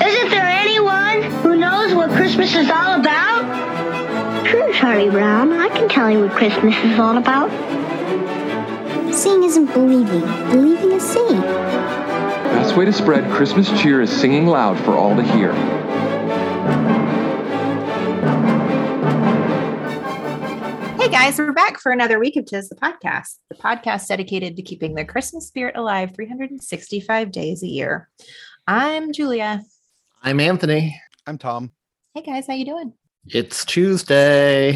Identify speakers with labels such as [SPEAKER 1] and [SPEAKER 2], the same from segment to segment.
[SPEAKER 1] Isn't there anyone who knows what Christmas is all about? Sure, Charlie Brown. I can tell you what Christmas is all about. Seeing isn't believing. Believing is seeing.
[SPEAKER 2] Best way to spread Christmas cheer is singing loud for all to hear.
[SPEAKER 3] Hey guys, we're back for another week of Tis the Podcast, the podcast dedicated to keeping the Christmas spirit alive 365 days a year. I'm Julia.
[SPEAKER 4] I'm Anthony.
[SPEAKER 5] I'm Thom.
[SPEAKER 3] Hey guys, how you doing?
[SPEAKER 4] It's Tuesday.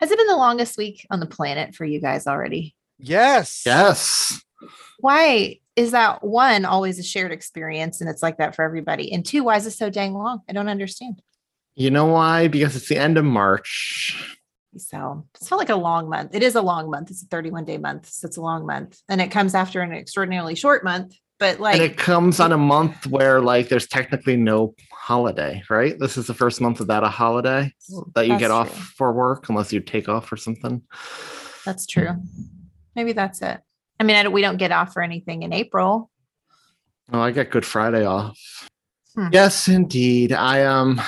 [SPEAKER 3] Has it been the longest week on the planet for you guys already?
[SPEAKER 5] Yes.
[SPEAKER 4] Yes.
[SPEAKER 3] Why is that one always a shared experience and it's like that for everybody? And two, why is it so dang long? I don't understand.
[SPEAKER 4] You know why? Because it's the end of March.
[SPEAKER 3] So it's felt like a long month. It is a long month. It's a 31 day month. So it's a long month. And it comes after an extraordinarily short month. But like
[SPEAKER 4] and it comes on a month where like there's technically no holiday, right? This is the first month without a holiday that you get off
[SPEAKER 3] true.
[SPEAKER 4] for work unless you take off or something.
[SPEAKER 3] That's true. Maybe that's it. I mean, I don't, we don't get off for anything in April.
[SPEAKER 4] Oh, I get Good Friday off.
[SPEAKER 3] Hmm.
[SPEAKER 4] Yes, indeed. I um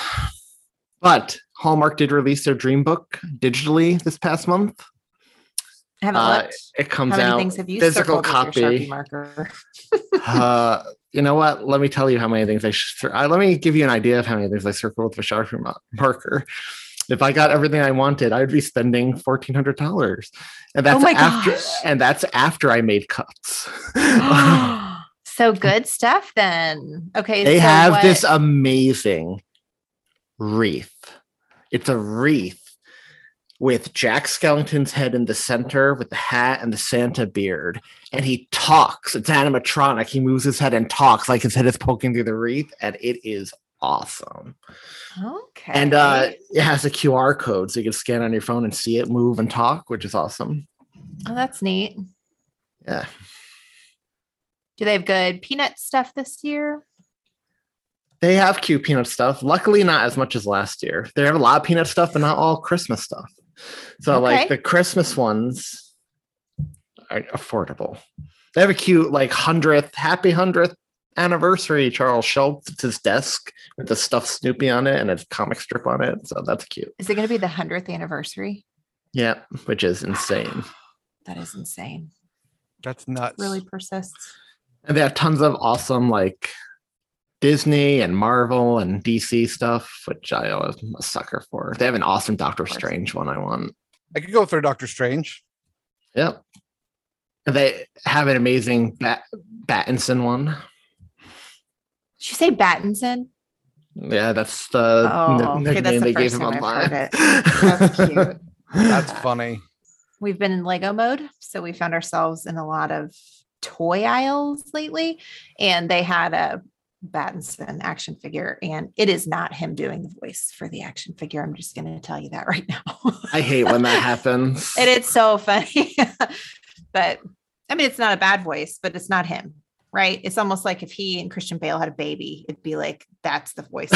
[SPEAKER 4] but Hallmark did release their dream book digitally this past month.
[SPEAKER 3] I haven't
[SPEAKER 4] Uh,
[SPEAKER 3] looked.
[SPEAKER 4] it comes
[SPEAKER 3] How many
[SPEAKER 4] out
[SPEAKER 3] things have you
[SPEAKER 4] physical
[SPEAKER 3] circled with your
[SPEAKER 4] copy.
[SPEAKER 3] Sharpie marker?
[SPEAKER 4] uh, you know what? Let me tell you how many things I. Uh, let me give you an idea of how many things I circled with a sharpie ma- marker. If I got everything I wanted, I'd be spending fourteen hundred dollars, and that's
[SPEAKER 3] Oh
[SPEAKER 4] after.
[SPEAKER 3] gosh.
[SPEAKER 4] And that's after I made cuts.
[SPEAKER 3] so good stuff then. Okay.
[SPEAKER 4] they
[SPEAKER 3] so
[SPEAKER 4] have
[SPEAKER 3] what-
[SPEAKER 4] this amazing wreath. It's a wreath with Jack Skellington's head in the center with the hat and the Santa beard. And he talks. It's animatronic. He moves his head and talks like his head is poking through the wreath. And it is awesome.
[SPEAKER 3] Okay.
[SPEAKER 4] And uh, it has a QR code so you can scan on your phone and see it move and talk, which is awesome.
[SPEAKER 3] oh, that's neat.
[SPEAKER 4] Yeah.
[SPEAKER 3] Do they have good peanut stuff this year?
[SPEAKER 4] They have cute peanut stuff. Luckily, not as much as last year. They have a lot of peanut stuff, but not all Christmas stuff. So,
[SPEAKER 3] Okay.
[SPEAKER 4] like the Christmas ones are affordable. They have a cute, like hundredth, happy hundredth anniversary Charles Schulz. It's his desk with the stuffed Snoopy on it and a comic strip on it. So that's cute.
[SPEAKER 3] Is it going to be the 100th anniversary?
[SPEAKER 4] Yeah, which is insane.
[SPEAKER 3] That is insane.
[SPEAKER 5] That's nuts.
[SPEAKER 3] Really persists.
[SPEAKER 4] And they have tons of awesome like Disney and Marvel and DC stuff, which I am a sucker for. They have an awesome Doctor Strange one I want.
[SPEAKER 5] I could go for Doctor Strange.
[SPEAKER 4] Yep. They have an amazing Bat- Battinson one.
[SPEAKER 3] Did you say Battinson?
[SPEAKER 4] Yeah, that's the
[SPEAKER 3] Oh,
[SPEAKER 4] n-
[SPEAKER 3] okay, that's the
[SPEAKER 4] they gave
[SPEAKER 3] first
[SPEAKER 4] him
[SPEAKER 3] time I've
[SPEAKER 4] online.
[SPEAKER 3] it. That's cute.
[SPEAKER 5] That's funny.
[SPEAKER 3] We've been in Lego mode. So we found ourselves in a lot of toy aisles lately. And they had a Battinson action figure. And it is not him doing the voice for the action figure. I'm just going to tell you that right now.
[SPEAKER 4] I hate when that happens.
[SPEAKER 3] and it's so funny. but I mean, it's not a bad voice, but it's not him. Right. It's almost like if he and Christian Bale had a baby, it'd be like, that's the voice.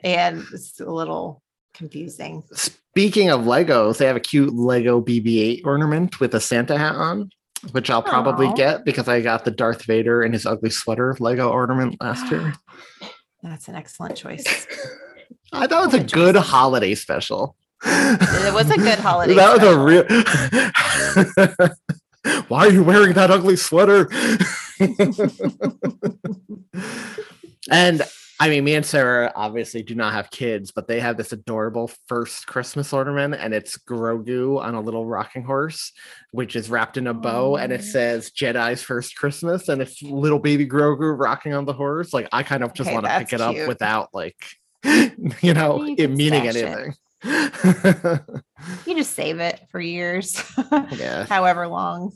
[SPEAKER 3] and it's a little confusing.
[SPEAKER 4] Speaking of Legos, they have a cute Lego BB-8 ornament with a Santa hat on, which I'll probably
[SPEAKER 3] Aw.
[SPEAKER 4] get because I got the Darth Vader and his ugly sweater Lego ornament last year.
[SPEAKER 3] That's an excellent choice.
[SPEAKER 4] I thought it was a good holiday special.
[SPEAKER 3] It was a good holiday
[SPEAKER 4] That was a real. Why are you wearing that ugly sweater? and I mean, me and Sarah obviously do not have kids, but they have this adorable first Christmas ornament, and it's Grogu on a little rocking horse, which is wrapped in a bow, and it oh. says Jedi's first Christmas, and it's little baby Grogu rocking on the horse. Like, I kind of just
[SPEAKER 3] Okay,
[SPEAKER 4] want to pick it up without like, you know,
[SPEAKER 3] You
[SPEAKER 4] it meaning
[SPEAKER 3] stash it.
[SPEAKER 4] anything.
[SPEAKER 3] You just save it for years,
[SPEAKER 4] yeah.
[SPEAKER 3] however long.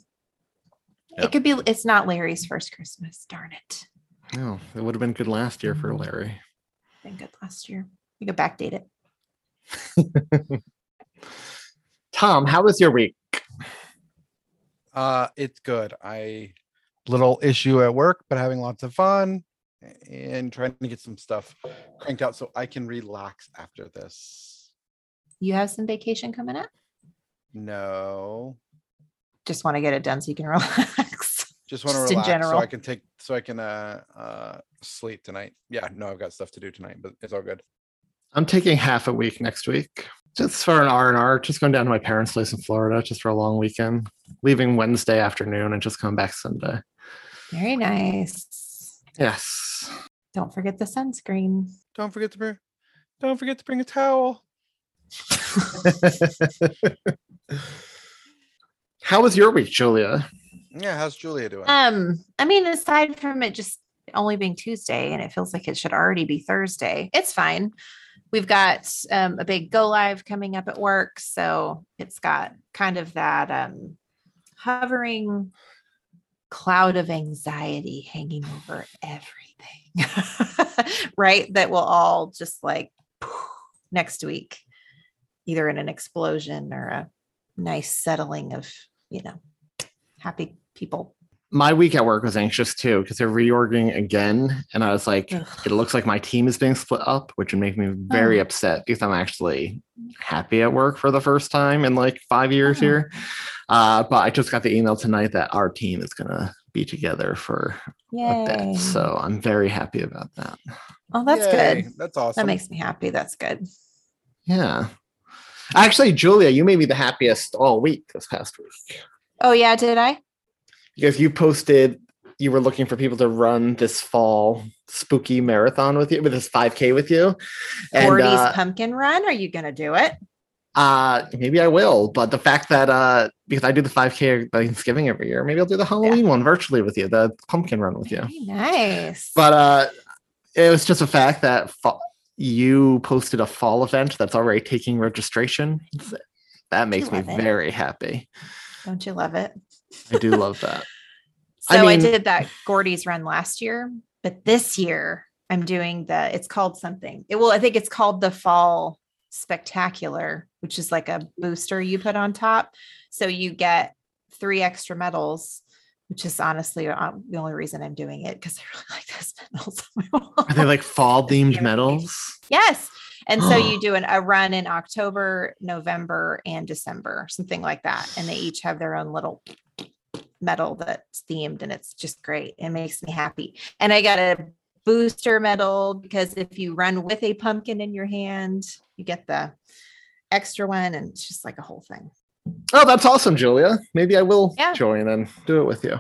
[SPEAKER 4] Yep.
[SPEAKER 3] It could be, it's not Larry's first Christmas. Darn it.
[SPEAKER 4] Oh, it would have been good last year for
[SPEAKER 3] Mhm.
[SPEAKER 4] Larry.
[SPEAKER 3] Been good last year. You could backdate it.
[SPEAKER 4] Thom, how was your week?
[SPEAKER 5] Uh, it's good. I little issue at work, but having lots of fun and trying to get some stuff cranked out so I can relax after this.
[SPEAKER 3] You have some vacation coming up.
[SPEAKER 5] No,
[SPEAKER 3] Just want to get it done so you can relax.
[SPEAKER 5] Just want to
[SPEAKER 3] Just in
[SPEAKER 5] relax so
[SPEAKER 3] general.
[SPEAKER 5] I can take so I can uh uh sleep tonight. Yeah, no, I've got stuff to do tonight, but it's all good.
[SPEAKER 4] I'm taking half a week next week, just for an R and R. Just going down to my parents' place in Florida, just for a long weekend. Leaving Wednesday afternoon and just coming back Sunday.
[SPEAKER 3] Very nice.
[SPEAKER 4] Yes.
[SPEAKER 3] Don't forget the sunscreen.
[SPEAKER 5] Don't forget to bring don't forget to bring a towel.
[SPEAKER 4] How was your week, Julia?
[SPEAKER 5] Yeah, how's Julia doing?
[SPEAKER 3] Um, I mean, aside from it just only being Tuesday and it feels like it should already be Thursday, it's fine. We've got um, a big go live coming up at work. So it's got kind of that um, hovering cloud of anxiety hanging over everything, right? That will all just like next week, either in an explosion or a nice settling of, you know, happy people.
[SPEAKER 4] My week at work was anxious too because they're reorging again. And I was like,
[SPEAKER 3] Ugh.
[SPEAKER 4] it looks like my team is being split up, which would make me very
[SPEAKER 3] Oh.
[SPEAKER 4] upset because I'm actually happy at work for the first time in like five years
[SPEAKER 3] Oh.
[SPEAKER 4] here. Uh, but I just got the email tonight that our team is going to be together for a
[SPEAKER 3] Yay.
[SPEAKER 4] bit. So I'm very happy about that.
[SPEAKER 3] Oh, that's
[SPEAKER 5] Yay,
[SPEAKER 3] good.
[SPEAKER 5] That's awesome.
[SPEAKER 3] That makes me happy. That's good.
[SPEAKER 4] Yeah. Actually, Julia, you made me the happiest all week this past week
[SPEAKER 3] Oh, yeah. Did I?
[SPEAKER 4] Because you posted you were looking for people to run this fall spooky marathon with you, with this 5K with you. And
[SPEAKER 3] Gordy's
[SPEAKER 4] uh,
[SPEAKER 3] pumpkin run. Are you going to do it?
[SPEAKER 4] uh, maybe I will. But the fact that uh, because I do the 5K at Thanksgiving every year, maybe I'll do the Halloween one virtually with you, the pumpkin run with you.
[SPEAKER 3] Very nice.
[SPEAKER 4] But uh, it was just a fact that fa- you posted a fall event that's already taking registration. That makes me
[SPEAKER 3] it.
[SPEAKER 4] very happy.
[SPEAKER 3] Don't you love it?
[SPEAKER 4] I do love that.
[SPEAKER 3] So
[SPEAKER 4] I
[SPEAKER 3] I, did that Gordy's run last year, but this year I'm doing the, it's called something. It will, I think it's called the Fall Spectacular, which is like a booster you put on top. So you get three extra medals, which is honestly uh, the only reason I'm doing it because I really like those medals. on my wall.
[SPEAKER 4] Are they like fall themed medals?
[SPEAKER 3] Yes. And so you do an, a run in October, November, and December, something like that. And they each have their own little medal that's themed, and it's just great. It makes me happy. And I got a booster medal because if you run with a pumpkin in your hand, you get the extra one, and it's just like a whole thing.
[SPEAKER 4] Oh, that's awesome, Julia. Maybe I will
[SPEAKER 3] Yeah.
[SPEAKER 4] join and do it with you.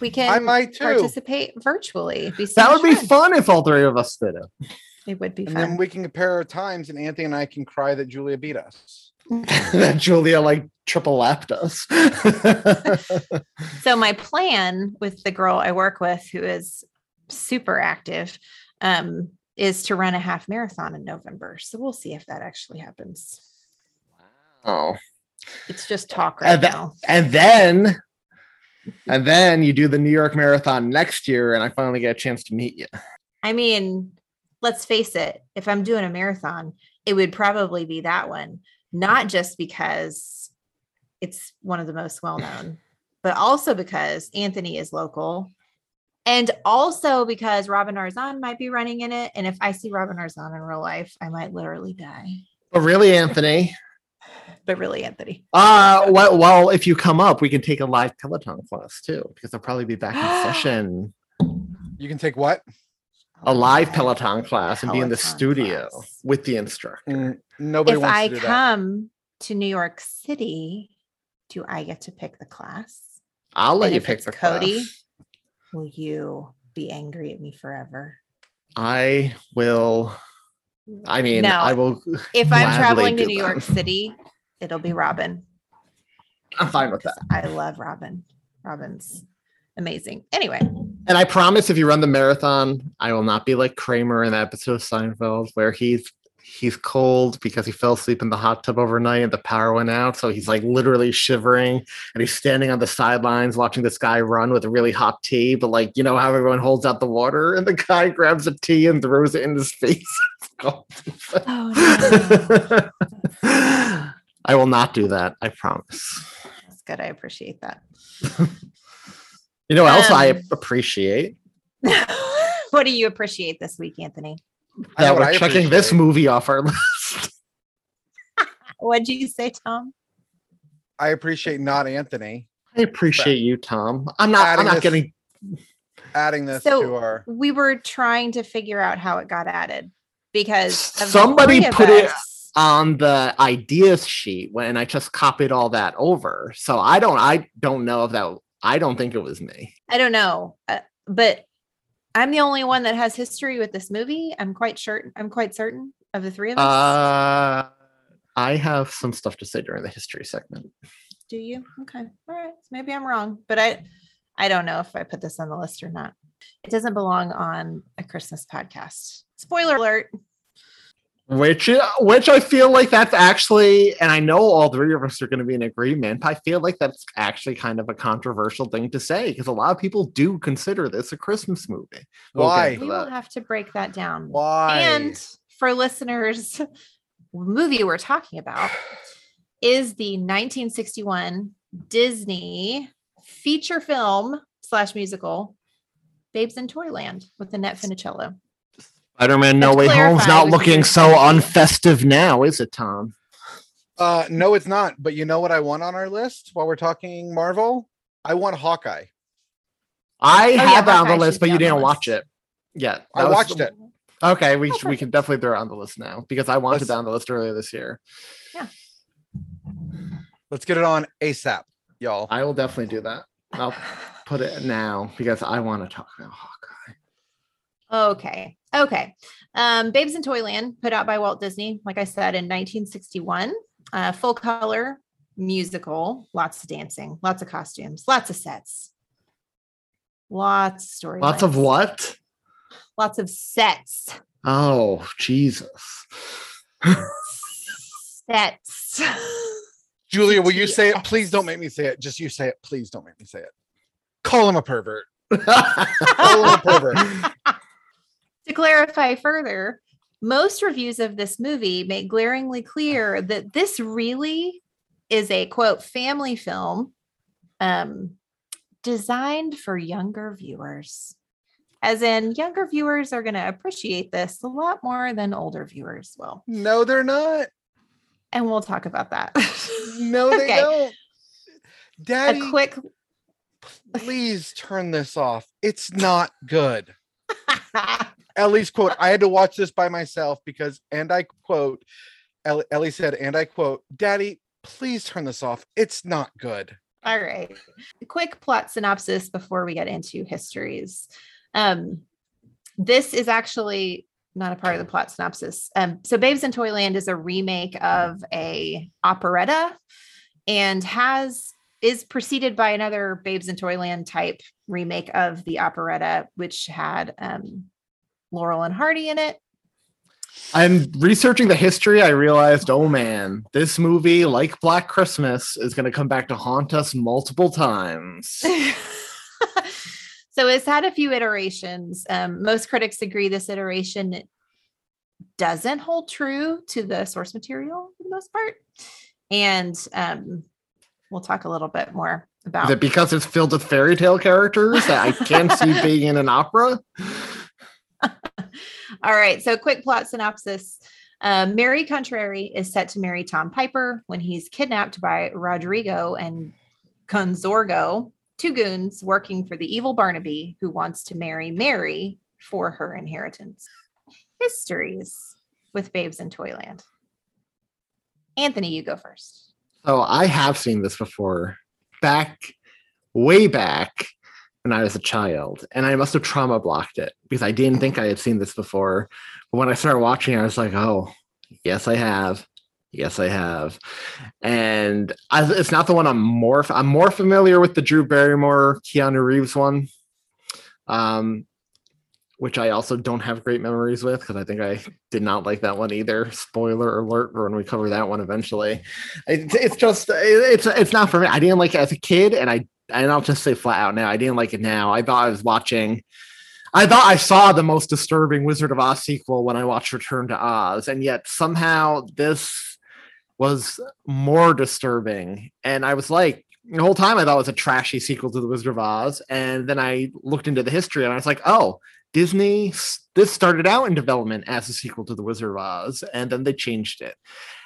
[SPEAKER 3] We can
[SPEAKER 5] I might too.
[SPEAKER 3] participate virtually. It'd be so
[SPEAKER 4] That would
[SPEAKER 3] much
[SPEAKER 4] be fun if all three of us did it.
[SPEAKER 3] It would be
[SPEAKER 5] And
[SPEAKER 3] fun.
[SPEAKER 5] then we can compare our times, and Anthony and I can cry that Julia beat us.
[SPEAKER 4] that Julia like triple lapped us.
[SPEAKER 3] so my plan with the girl I work with who is super active um, is to run a half marathon in November. So we'll see if that actually happens.
[SPEAKER 4] oh.
[SPEAKER 3] It's just talk right
[SPEAKER 4] And, th-
[SPEAKER 3] now.
[SPEAKER 4] and then and then you do the New York Marathon next year, and I finally get a chance to meet you.
[SPEAKER 3] I mean, let's face it, if I'm doing a marathon, it would probably be that one, not just because it's one of the most well known, but also because Anthony is local. And also because Robin Arzon might be running in it. And if I see Robin Arzon in real life, I might literally die.
[SPEAKER 4] But really, Anthony,
[SPEAKER 3] But really, Anthony.
[SPEAKER 4] uh, well, well, if you come up, we can take a live Peloton class too, because they'll probably be back in session.
[SPEAKER 5] You can take what?
[SPEAKER 4] A live Peloton class and be in the studio
[SPEAKER 3] class.
[SPEAKER 4] with the instructor.
[SPEAKER 5] Nobody
[SPEAKER 3] if
[SPEAKER 5] wants
[SPEAKER 3] I
[SPEAKER 5] to do that.
[SPEAKER 3] come to New York City, do I get to pick the class?
[SPEAKER 4] I'll let
[SPEAKER 3] And
[SPEAKER 4] you pick the
[SPEAKER 3] Cody,
[SPEAKER 4] class.
[SPEAKER 3] will you be angry at me forever?
[SPEAKER 4] I will. I mean,
[SPEAKER 3] No.
[SPEAKER 4] I will.
[SPEAKER 3] If I'm traveling to New
[SPEAKER 4] that.
[SPEAKER 3] York City, it'll be Robin.
[SPEAKER 4] I'm fine with that.
[SPEAKER 3] I love Robin. Robin's amazing. Anyway,
[SPEAKER 4] And I promise if you run the marathon, I will not be like Kramer in the episode of Seinfeld where he's he's cold because he fell asleep in the hot tub overnight and the power went out. So he's like literally shivering and he's standing on the sidelines watching this guy run with a really hot tea. But like, you know how everyone holds out the water and the guy grabs a tea and throws it in his face.
[SPEAKER 3] Oh, no.
[SPEAKER 4] I will not do that. I promise.
[SPEAKER 3] That's good. I appreciate that.
[SPEAKER 4] You know what else I
[SPEAKER 3] Um,
[SPEAKER 4] appreciate?
[SPEAKER 3] what do you appreciate this week, Anthony?
[SPEAKER 5] I
[SPEAKER 4] That we're checking this movie off our list.
[SPEAKER 3] What'd you say, Thom?
[SPEAKER 5] I appreciate not Anthony
[SPEAKER 4] I appreciate you, Thom. I'm not. I'm not
[SPEAKER 5] this-
[SPEAKER 4] getting.
[SPEAKER 5] adding this
[SPEAKER 3] So-
[SPEAKER 5] to our.
[SPEAKER 3] We were trying to figure out how it got added because
[SPEAKER 4] Somebody
[SPEAKER 3] three of
[SPEAKER 4] put it on the ideas sheet when I just copied all that over. So I don't. I don't know if that. I don't think it was me.
[SPEAKER 3] I don't know, uh, but I'm the only one that has history with this movie. I'm quite sure. I'm quite certain of the three of us.
[SPEAKER 4] Uh, I have some stuff to say during the history segment.
[SPEAKER 3] Do you? Okay. All right. Maybe I'm wrong, but I I don't know if I put this on the list or not. It doesn't belong on a Christmas podcast. Spoiler alert.
[SPEAKER 4] Which, uh, which I feel like that's actually, and I know all three of us are going to be in agreement. I feel like that's actually kind of a controversial thing to say because a lot of people do consider this a Christmas movie. We'll
[SPEAKER 5] Why?
[SPEAKER 4] into
[SPEAKER 3] We will have to break that down.
[SPEAKER 5] Why?
[SPEAKER 3] And for listeners, movie we're talking about is the 1961 Disney feature film slash musical Babes in Toyland with Annette Funicello.
[SPEAKER 4] Spider-Man: No Way Home's
[SPEAKER 3] clarify,
[SPEAKER 4] not looking so unfestive now, is it, Thom?
[SPEAKER 5] Uh, no, it's not. But you know what I want on our list while we're talking Marvel? I want Hawkeye.
[SPEAKER 4] I
[SPEAKER 3] Oh, yeah,
[SPEAKER 4] that on the list, but you didn't watch
[SPEAKER 3] list.
[SPEAKER 4] it. Yeah,
[SPEAKER 5] I
[SPEAKER 4] was-
[SPEAKER 5] watched it.
[SPEAKER 4] Okay, we
[SPEAKER 3] Oh,
[SPEAKER 4] we can definitely throw it on the list now because I wanted
[SPEAKER 5] Let's-
[SPEAKER 4] that on the list earlier this year. Yeah.
[SPEAKER 5] Let's get it on ASAP, y'all.
[SPEAKER 4] I will definitely do that. I'll put it now because I want to talk about Hawkeye.
[SPEAKER 3] Okay. Okay. Um, Babes in Toyland, put out by Walt Disney, like I said, in 1961. Uh, full color musical, lots of dancing, lots of costumes, lots of sets, lots of stories.
[SPEAKER 4] Lots of what?
[SPEAKER 3] Lots of sets.
[SPEAKER 4] Oh, Jesus.
[SPEAKER 3] Sets.
[SPEAKER 5] Julia, will you say it? Please don't make me say it. Just you say it. Please don't make me say it. Call him a pervert. Call him a pervert.
[SPEAKER 3] to clarify further, most reviews of this movie make glaringly clear that this really is a quote family film um, designed for younger viewers. As in, younger viewers are going to appreciate this a lot more than older viewers will.
[SPEAKER 5] No, they're not.
[SPEAKER 3] And we'll talk about that.
[SPEAKER 5] No, they
[SPEAKER 3] Okay.
[SPEAKER 5] don't. Daddy,
[SPEAKER 3] a quick
[SPEAKER 5] please turn this off. It's not good. Ellie's quote, I had to watch this by myself because, and I quote, Ellie, said, and I quote, Daddy, please turn this off. It's not good.
[SPEAKER 3] All right. Quick plot synopsis before we get into histories. Um, this is actually not a part of the plot synopsis. Um, so Babes in Toyland is a remake of a operetta and has is preceded by another Babes in Toyland type remake of the operetta, which had um, Laurel and Hardy in it.
[SPEAKER 4] I'm researching the history. I realized, oh man, this movie, like Black Christmas, is going to come back to haunt us multiple times.
[SPEAKER 3] so it's had a few iterations. Um, most critics agree this iteration doesn't hold true to the source material for the most part. And um, we'll talk a little bit more about
[SPEAKER 4] Is it because it's filled with fairy tale characters that I can't see being in an opera?
[SPEAKER 3] All right. So, quick plot synopsis. Um, Mary Contrary is set to marry Tom Piper when he's kidnapped by Rodrigo and Gonzorgo, two goons working for the evil Barnaby who wants to marry Mary for her inheritance. Histories with Babes in Toyland. Anthony, you go first.
[SPEAKER 4] Oh, I have seen this before. Back, way back when I was a child, and I must have trauma blocked it because I didn't think I had seen this before. But when I started watching, I was like, "Oh, yes, I have. Yes, I have." And I, it's not the one I'm more. I'm more familiar with the Drew Barrymore, Keanu Reeves one. Um, which I also don't have great memories with because I think I did not like that one either. Spoiler alert when we cover that one eventually. It, it's just it's it's not for me. I didn't like it as a kid, and I and I'll just say flat out now, I didn't like it now. I thought I was watching. I thought I saw the most disturbing Wizard of Oz sequel when I watched Return to Oz, and yet somehow this was more disturbing. And I was like, the whole time I thought it was a trashy sequel to the Wizard of Oz, and then I looked into the history and I was like, oh, Disney, this started out in development as a sequel to The Wizard of Oz, and then they changed it.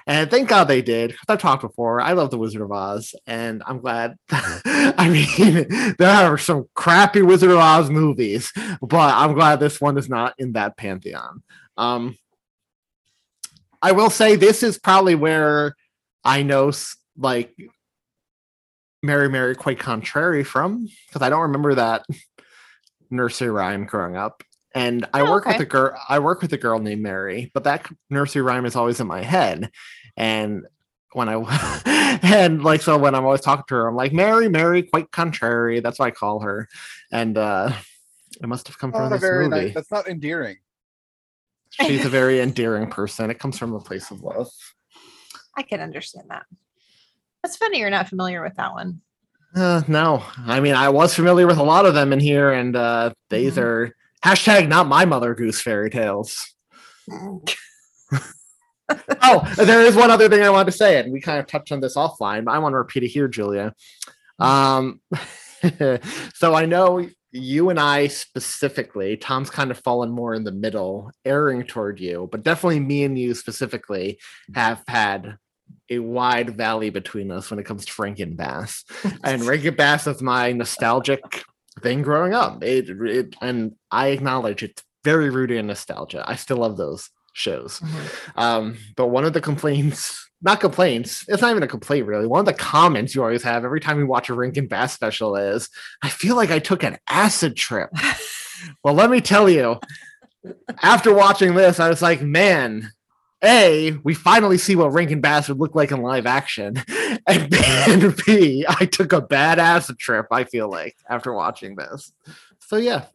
[SPEAKER 4] And thank God they did. I've talked before. I love The Wizard of Oz, and I'm glad. I mean, there are some crappy Wizard of Oz movies, but I'm glad this one is not in that pantheon. Um, I will say this is probably where I know, like, Mary Mary quite contrary from, because I don't remember that nursery rhyme growing up. And I oh, work okay. with a girl. I work with a girl named Mary, but that nursery rhyme is always in my head. And when I and like so when I'm always talking to her, I'm like Mary, Mary, quite contrary. That's what I call her. And uh it must have come from this movie. Nice.
[SPEAKER 5] That's not endearing.
[SPEAKER 4] She's a very endearing person. It comes from a place of love.
[SPEAKER 3] I can understand that. That's funny you're not familiar with that one.
[SPEAKER 4] Uh, no, I mean I was familiar with a lot of them in here, and uh, these mm-hmm. are hashtag not my mother goose fairy tales. oh, there is one other thing I wanted to say, and we kind of touched on this offline, but I want to repeat it here, Julia. Um, so I know you and I specifically, Thom's kind of fallen more in the middle, erring toward you, but definitely me and you specifically have had a wide valley between us when it comes to Rankin Bass. and Rankin Bass is my nostalgic thing growing up. It, it, and I acknowledge it's very rooted in nostalgia. I still love those shows. Mm-hmm. Um, but one of the complaints, not complaints, it's not even a complaint really. One of the comments you always have every time you watch a Rankin Bass special is, I feel like I took an acid trip. well, let me tell you, after watching this, I was like, man, a, we finally see what Rankin Bass would look like in live action. And B, and B, I took a badass trip, I feel like, after watching this. So yeah.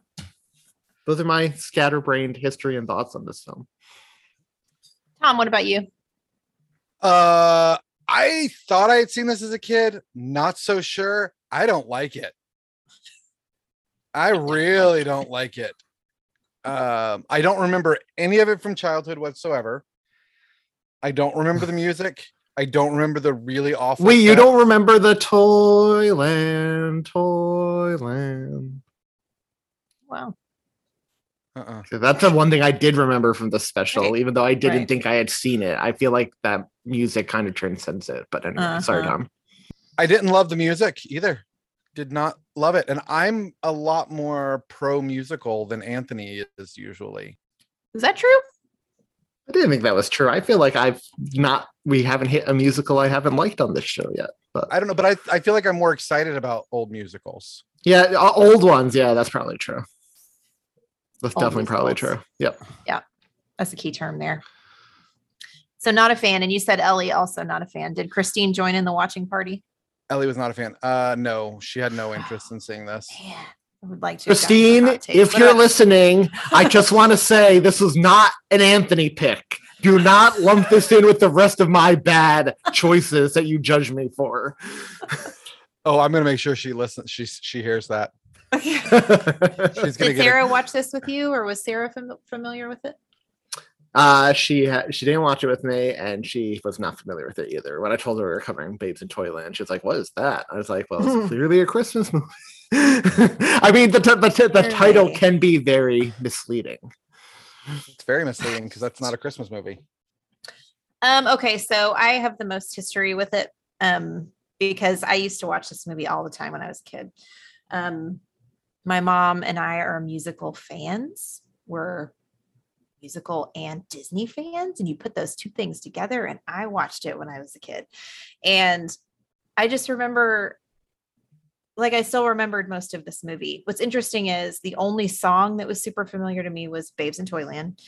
[SPEAKER 4] Those are my scatterbrained history and thoughts on this film.
[SPEAKER 3] Thom, what about you?
[SPEAKER 5] Uh I thought I had seen this as a kid. Not so sure. I don't like it. I really don't like it. Um, I don't remember any of it from childhood whatsoever. I don't remember the music. I don't remember the really awful.
[SPEAKER 4] Wait, you don't remember the Toyland, Toyland?
[SPEAKER 3] Wow.
[SPEAKER 4] Uh-uh. So that's the one thing I did remember from the special, right. even though I didn't right. think I had seen it. I feel like that music kind of transcends it. But anyway, uh-huh. sorry, Thom.
[SPEAKER 5] I didn't love the music either. Did not love it. And I'm a lot more pro musical than Anthony is usually.
[SPEAKER 3] Is that true?
[SPEAKER 4] I didn't think that was true. I feel like I've not we haven't hit a musical I haven't liked on this show yet. But
[SPEAKER 5] I don't know, but I, I feel like I'm more excited about old musicals.
[SPEAKER 4] Yeah, old ones. Yeah, that's probably true. That's old definitely musicals. probably true. Yep.
[SPEAKER 3] Yeah. That's a key term there. So not a fan. And you said Ellie also not a fan. Did Christine join in the watching party?
[SPEAKER 5] Ellie was not a fan. Uh no, she had no interest in seeing this.
[SPEAKER 3] Man. I would like to.
[SPEAKER 4] Christine, if you're listening, I just want to say this is not an Anthony pick. Do not lump this in with the rest of my bad choices that you judge me for.
[SPEAKER 5] Oh, I'm gonna make sure she listens. She she hears that.
[SPEAKER 3] She's Did Sarah a- watch this with you, or was Sarah fam- familiar with it?
[SPEAKER 4] Uh, she ha- she didn't watch it with me, and she was not familiar with it either. When I told her we were covering Babes in Toyland, she was like, "What is that?" I was like, "Well, it's clearly a Christmas movie." I mean, the, t- the, t- the title can be very misleading.
[SPEAKER 5] It's very misleading because that's not a Christmas movie.
[SPEAKER 3] Um, okay, so I have the most history with it um, because I used to watch this movie all the time when I was a kid. Um, my mom and I are musical fans. We're musical and Disney fans, and you put those two things together. And I watched it when I was a kid. And I just remember like I still remembered most of this movie. What's interesting is the only song that was super familiar to me was Babes in Toyland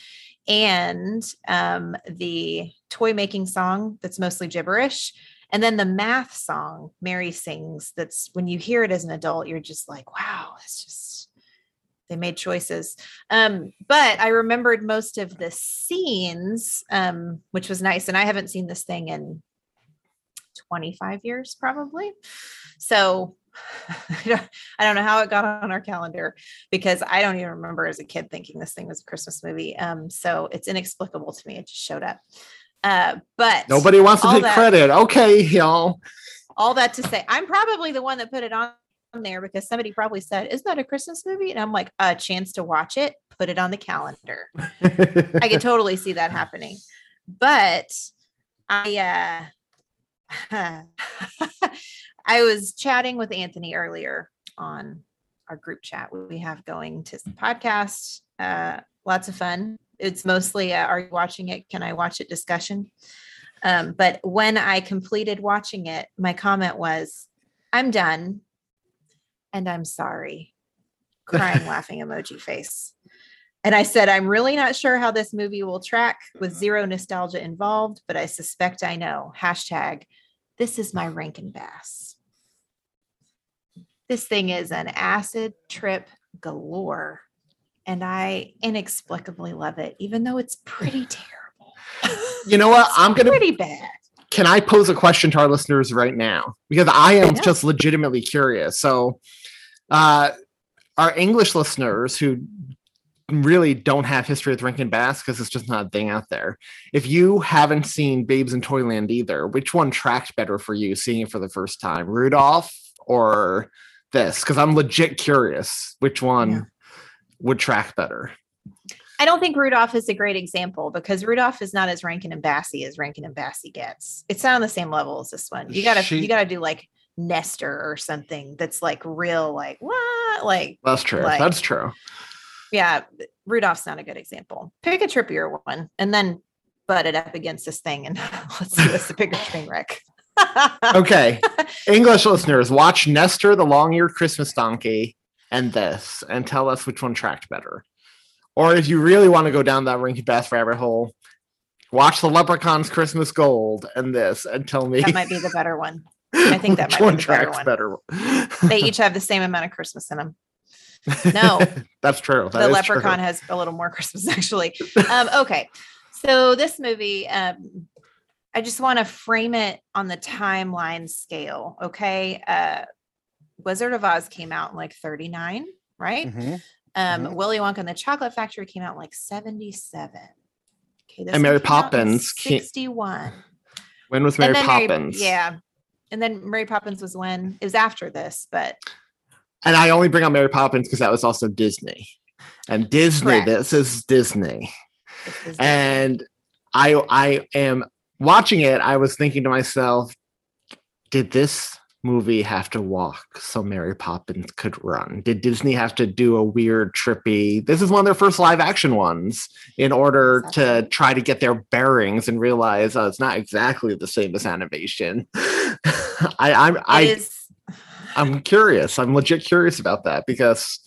[SPEAKER 3] and um, the toy making song that's mostly gibberish. And then the math song Mary sings, that's when you hear it as an adult, you're just like, wow, it's just they made choices. Um, but I remembered most of the scenes, um, which was nice. And I haven't seen this thing in 25 years, probably. So I don't know how it got on our calendar because I don't even remember as a kid thinking this thing was a Christmas movie. Um, so it's inexplicable to me. It just showed up. Uh, but
[SPEAKER 4] Nobody wants to take
[SPEAKER 3] that-
[SPEAKER 4] credit. Okay, y'all.
[SPEAKER 3] all that to say, I'm probably the one that put it on there because somebody probably said, "Isn't that a Christmas movie?" And I'm like, "A chance to watch it, put it on the calendar." I can totally see that happening, but I uh, I was chatting with Anthony earlier on our group chat we have going to some podcast. Uh, lots of fun. It's mostly uh, are you watching it? Can I watch it discussion? Um, but when I completed watching it, my comment was, I'm done and I'm sorry. Crying, laughing emoji face. And I said, I'm really not sure how this movie will track with zero nostalgia involved, but I suspect I know. Hashtag, this is my Rankin Bass. This thing is an acid trip galore. And I inexplicably love it, even though it's pretty terrible.
[SPEAKER 4] You know what? I'm gonna
[SPEAKER 3] pretty bad.
[SPEAKER 4] can I pose a question to our listeners right now? Because I am
[SPEAKER 3] Yeah.
[SPEAKER 4] just legitimately curious. So, uh, our English listeners who really don't have history with Rankin Bass because it's just not a thing out there. If you haven't seen Babes in Toyland either, which one tracked better for you seeing it for the first time, Rudolph or this? Because I'm legit curious which one
[SPEAKER 3] Yeah.
[SPEAKER 4] would track better.
[SPEAKER 3] I don't think Rudolph is a great example because Rudolph is not as Rankin and Bassy as Rankin and Bassy gets. It's not on the same level as this one. You gotta
[SPEAKER 5] She-
[SPEAKER 3] you gotta do like Nestor or something that's like real, like what? Like
[SPEAKER 4] That's true.
[SPEAKER 3] Like-
[SPEAKER 4] That's true.
[SPEAKER 3] Yeah, Rudolph's not a good example. Pick a trippier one and then butt it up against this thing and let's see what's the bigger train wreck.
[SPEAKER 4] Okay. English listeners, watch Nestor the long-eared Christmas donkey and this and tell us which one tracked better. Or if you really want to go down that Rankin Bass rabbit hole, watch the Leprechaun's Christmas Gold and this and tell me
[SPEAKER 3] That might be the better one. I think that might
[SPEAKER 4] one
[SPEAKER 3] be the better
[SPEAKER 4] tracks
[SPEAKER 3] one.
[SPEAKER 4] better.
[SPEAKER 3] They each have the same amount of Christmas in them. No.
[SPEAKER 4] That's true. That
[SPEAKER 3] the leprechaun
[SPEAKER 4] true.
[SPEAKER 3] has a little more christmas actually um okay so this movie um i just want to frame it on the timeline scale okay uh wizard of oz came out in like 39 right
[SPEAKER 5] Mhm.
[SPEAKER 3] um
[SPEAKER 5] Mhm.
[SPEAKER 3] willy wonka and the chocolate factory came out in like 77 okay this
[SPEAKER 4] And Mary
[SPEAKER 3] one came out in
[SPEAKER 4] Poppins
[SPEAKER 3] 61
[SPEAKER 4] When was Mary Poppins?
[SPEAKER 3] yeah and then mary poppins was when it was after this but
[SPEAKER 4] And I only bring up Mary Poppins because that was also Disney. And Disney,
[SPEAKER 3] Correct.
[SPEAKER 4] this is Disney.
[SPEAKER 3] was
[SPEAKER 4] and I I am watching it. I was thinking to myself, did this movie have to walk so Mary Poppins could run? Did Disney have to do a weird, trippy? This is one of their first live action ones in order to try to get their bearings and realize oh, it's not exactly the same as animation. I I'm I
[SPEAKER 3] is
[SPEAKER 4] I'm curious. I'm legit curious about that because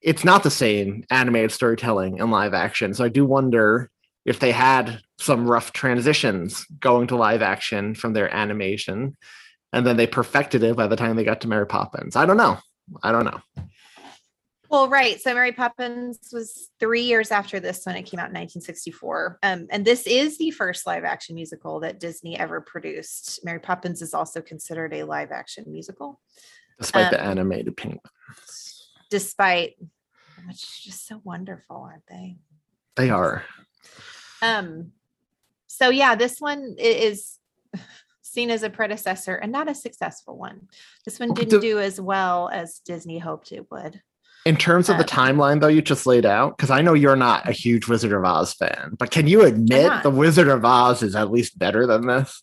[SPEAKER 4] it's not the same animated storytelling and live action. So I do wonder if they had some rough transitions going to live action from their animation and then they perfected it by the time they got to Mary Poppins. I don't know. I don't know.
[SPEAKER 3] Well, right. So Mary Poppins was three years after this when it came out in 1964. Um, and this is the first live action musical that Disney ever produced. Mary Poppins is also considered a live action musical,
[SPEAKER 4] Despite the
[SPEAKER 3] Um,
[SPEAKER 4] animated penguins.
[SPEAKER 3] despite which is just so wonderful, aren't they?
[SPEAKER 4] They are.
[SPEAKER 3] Um, so yeah, this one is seen as a predecessor and not a successful one. This one didn't
[SPEAKER 4] do
[SPEAKER 3] as well as Disney hoped it would.
[SPEAKER 4] In terms of the timeline, though, you just laid out, because I know you're not a huge Wizard of Oz fan, but can you admit the Wizard of Oz is at least better than this?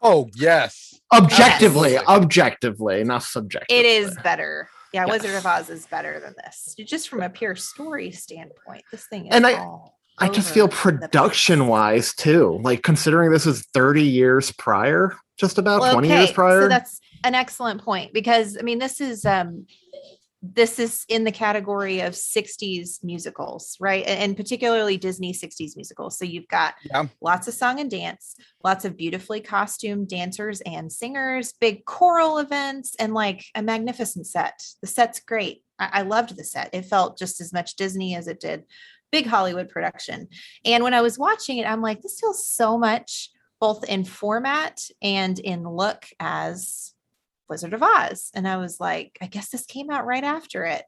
[SPEAKER 5] Oh yes.
[SPEAKER 4] Objectively,
[SPEAKER 5] Yes.
[SPEAKER 4] objectively, not subjectively.
[SPEAKER 3] It is better. Yeah,
[SPEAKER 4] Yes.
[SPEAKER 3] Wizard of Oz is better than this. Just from a pure story standpoint, this thing is
[SPEAKER 4] And I-
[SPEAKER 3] all
[SPEAKER 4] I just feel production wise too, like considering this was 30 years prior, just about
[SPEAKER 3] Well,
[SPEAKER 4] 20 years prior.
[SPEAKER 3] So that's an excellent point because I mean this is um this is in the category of 60s musicals, right? And, particularly Disney 60s musicals. So you've got
[SPEAKER 5] Yeah.
[SPEAKER 3] lots of song and dance, lots of beautifully costumed dancers and singers, big choral events, and like a magnificent set. The set's great. I, I loved the set. It felt just as much Disney as it did big Hollywood production. And when I was watching it, I'm like, this feels so much both in format and in look as Wizard of Oz. And I was like, I guess this came out right after it.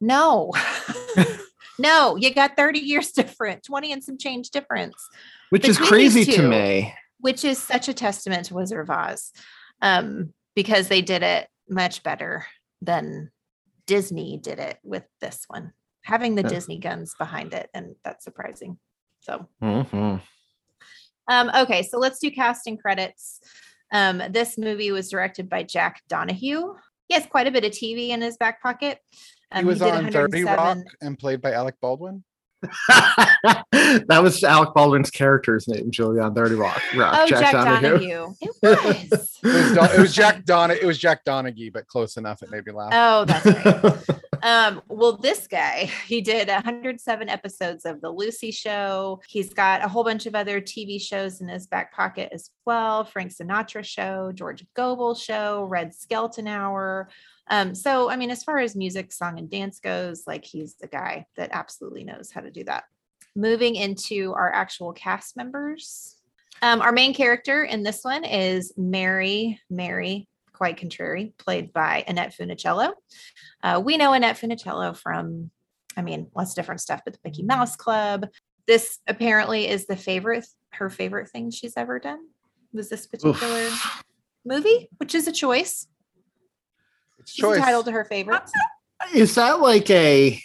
[SPEAKER 3] No, no, you got 30 years different, 20 and some change difference.
[SPEAKER 4] Which is
[SPEAKER 3] between
[SPEAKER 4] crazy to me.
[SPEAKER 3] Which is such a testament to Wizard of Oz um, because they did it much better than Disney did it with this one, having the
[SPEAKER 4] Yeah.
[SPEAKER 3] Disney guns behind it. And that's surprising. So,
[SPEAKER 4] Mhm.
[SPEAKER 3] um, okay, so let's do casting credits. Um, this movie was directed by Jack Donohue. He has quite a bit of TV in his back pocket. Um,
[SPEAKER 5] he was
[SPEAKER 3] did
[SPEAKER 5] on 30 Rock and played by Alec Baldwin.
[SPEAKER 4] that was Alec Baldwin's character's name, Julia on 30 Rock. Rock
[SPEAKER 3] Oh, Jack, Donahue. It was.
[SPEAKER 5] It was, Don- it was Jack Don. It was Jack Donaghy, but close enough. It made me laugh.
[SPEAKER 3] Oh, that's right. um, well, this guy, he did 107 episodes of The Lucy Show. He's got a whole bunch of other TV shows in his back pocket as well Frank Sinatra Show, George Gobel Show, Red Skelton Hour. Um, so, I mean, as far as music, song, and dance goes, like he's the guy that absolutely knows how to do that. Moving into our actual cast members. Um, our main character in this one is Mary, Mary, quite contrary, played by Annette Funicello. Uh, we know Annette Funicello from, I mean, lots of different stuff, but the Mickey Mouse Club. This apparently is the favorite, her favorite thing she's ever done. Was this particular movie, which is a choice.
[SPEAKER 5] It's
[SPEAKER 3] She's entitled to her favorites.
[SPEAKER 4] Is that like a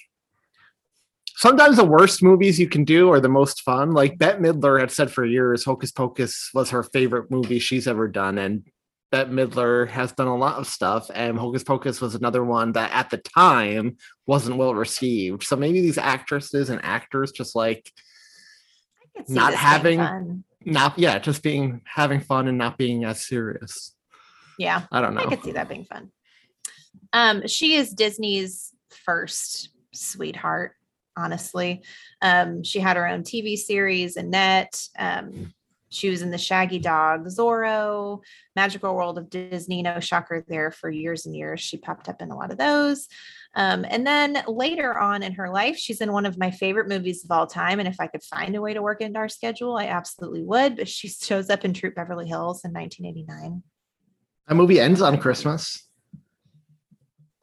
[SPEAKER 4] sometimes the worst movies you can do are the most fun? Like Bette Midler had said for years, Hocus Pocus was her favorite movie she's ever done. And Bette Midler has done a lot of stuff, and Hocus Pocus was another one that at the time wasn't well received. So maybe these actresses and actors just like
[SPEAKER 3] I could see
[SPEAKER 4] not having not yeah, just being having fun and not being as serious.
[SPEAKER 3] Yeah.
[SPEAKER 4] I don't know.
[SPEAKER 3] I could see that being fun. Um, she is Disney's first sweetheart, honestly. Um, she had her own TV series, Annette. Um, she was in the Shaggy Dog, Zorro, Magical World of Disney. No shocker there for years and years. She popped up in a lot of those. Um, and then later on in her life, she's in one of my favorite movies of all time. And if I could find a way to work into our schedule, I absolutely would. But she shows up in Troop Beverly Hills in 1989.
[SPEAKER 4] That movie ends on Christmas.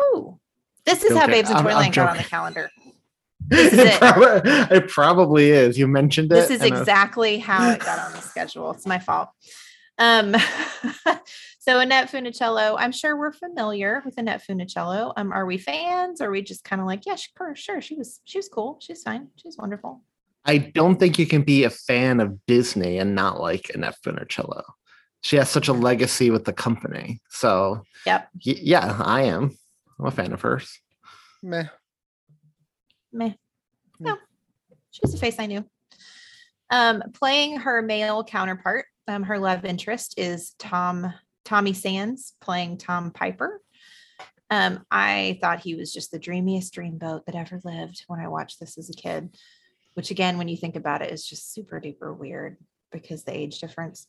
[SPEAKER 3] Ooh, this is how Babes in Toyland got on the calendar. This is it.
[SPEAKER 4] prob- it probably is. You mentioned it.
[SPEAKER 3] This is
[SPEAKER 4] and,
[SPEAKER 3] exactly how it got on the schedule. It's my fault. Um, so Annette Funicello, I'm sure we're familiar with Annette Funicello. Um, are we fans? Or are we just kind of like, yeah, sure, sure, she was, she was cool, she's fine, she's wonderful.
[SPEAKER 4] I don't think you can be a fan of Disney and not like Annette Funicello. She has such a legacy with the company. So,
[SPEAKER 3] Yep.
[SPEAKER 4] y- yeah, I am. I'm a fan of hers.
[SPEAKER 5] Meh.
[SPEAKER 3] Meh. No, she was a face I knew. Um, playing her male counterpart, um, her love interest is Tom Tommy Sands playing Tom Piper. Um, I thought he was just the dreamiest dreamboat that ever lived when I watched this as a kid. Which again, when you think about it, is just super duper weird because the age difference.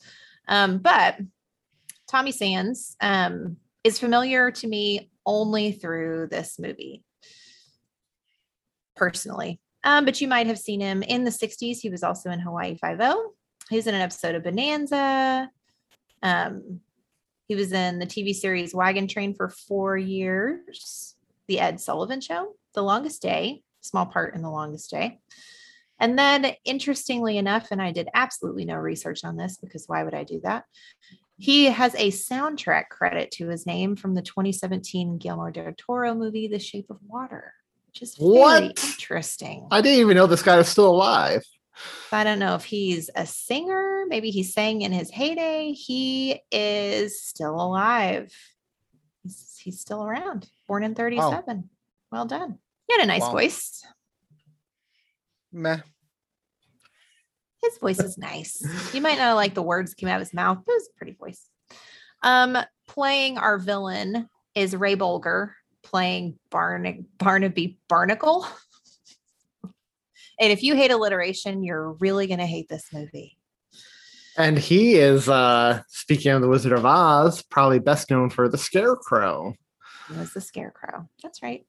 [SPEAKER 3] Um, but Tommy Sands um, is familiar to me only through this movie personally. Um, but you might have seen him in the 60s. He was also in Hawaii Five-O. He was in an episode of Bonanza. Um, he was in the TV series Wagon Train for four years, The Ed Sullivan Show, The Longest Day, small part in The Longest Day. And then, interestingly enough, and I did absolutely no research on this because why would I do that? He has a soundtrack credit to his name from the 2017 Guillermo del Toro movie, The Shape of Water, which is very
[SPEAKER 4] What?
[SPEAKER 3] interesting.
[SPEAKER 4] I didn't even know this guy was still alive.
[SPEAKER 3] I don't know if he's a singer. Maybe he sang in his heyday. He is still alive. He's, he's still around. Born in 37. Well done. He had a nice
[SPEAKER 5] Wow.
[SPEAKER 3] voice.
[SPEAKER 5] Meh.
[SPEAKER 3] His voice is nice. You might not like the words that came out of his mouth, but it was a pretty voice. Um, playing our villain is Ray Bolger, playing Barn- Barnaby Barnacle. and if you hate alliteration, you're really gonna hate this movie.
[SPEAKER 4] And he is, uh, speaking of the Wizard of Oz, probably best known for the Scarecrow.
[SPEAKER 3] He was the Scarecrow. That's right.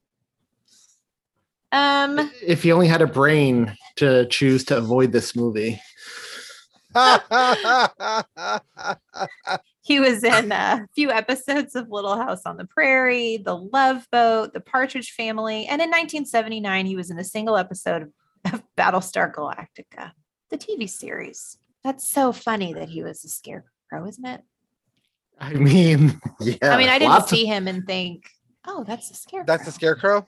[SPEAKER 3] Um,
[SPEAKER 4] If he only had a brain to choose to avoid this movie.
[SPEAKER 3] he was in a few episodes of Little House on the Prairie, The Love Boat, The Partridge Family, and in 1979 he was in a single episode of Battlestar Galactica, the TV series. That's so funny that he was a scarecrow, isn't it?
[SPEAKER 4] I mean, yeah.
[SPEAKER 3] I mean, I didn't
[SPEAKER 4] lots
[SPEAKER 3] see him and think, "Oh, that's a scarecrow."
[SPEAKER 5] That's a scarecrow.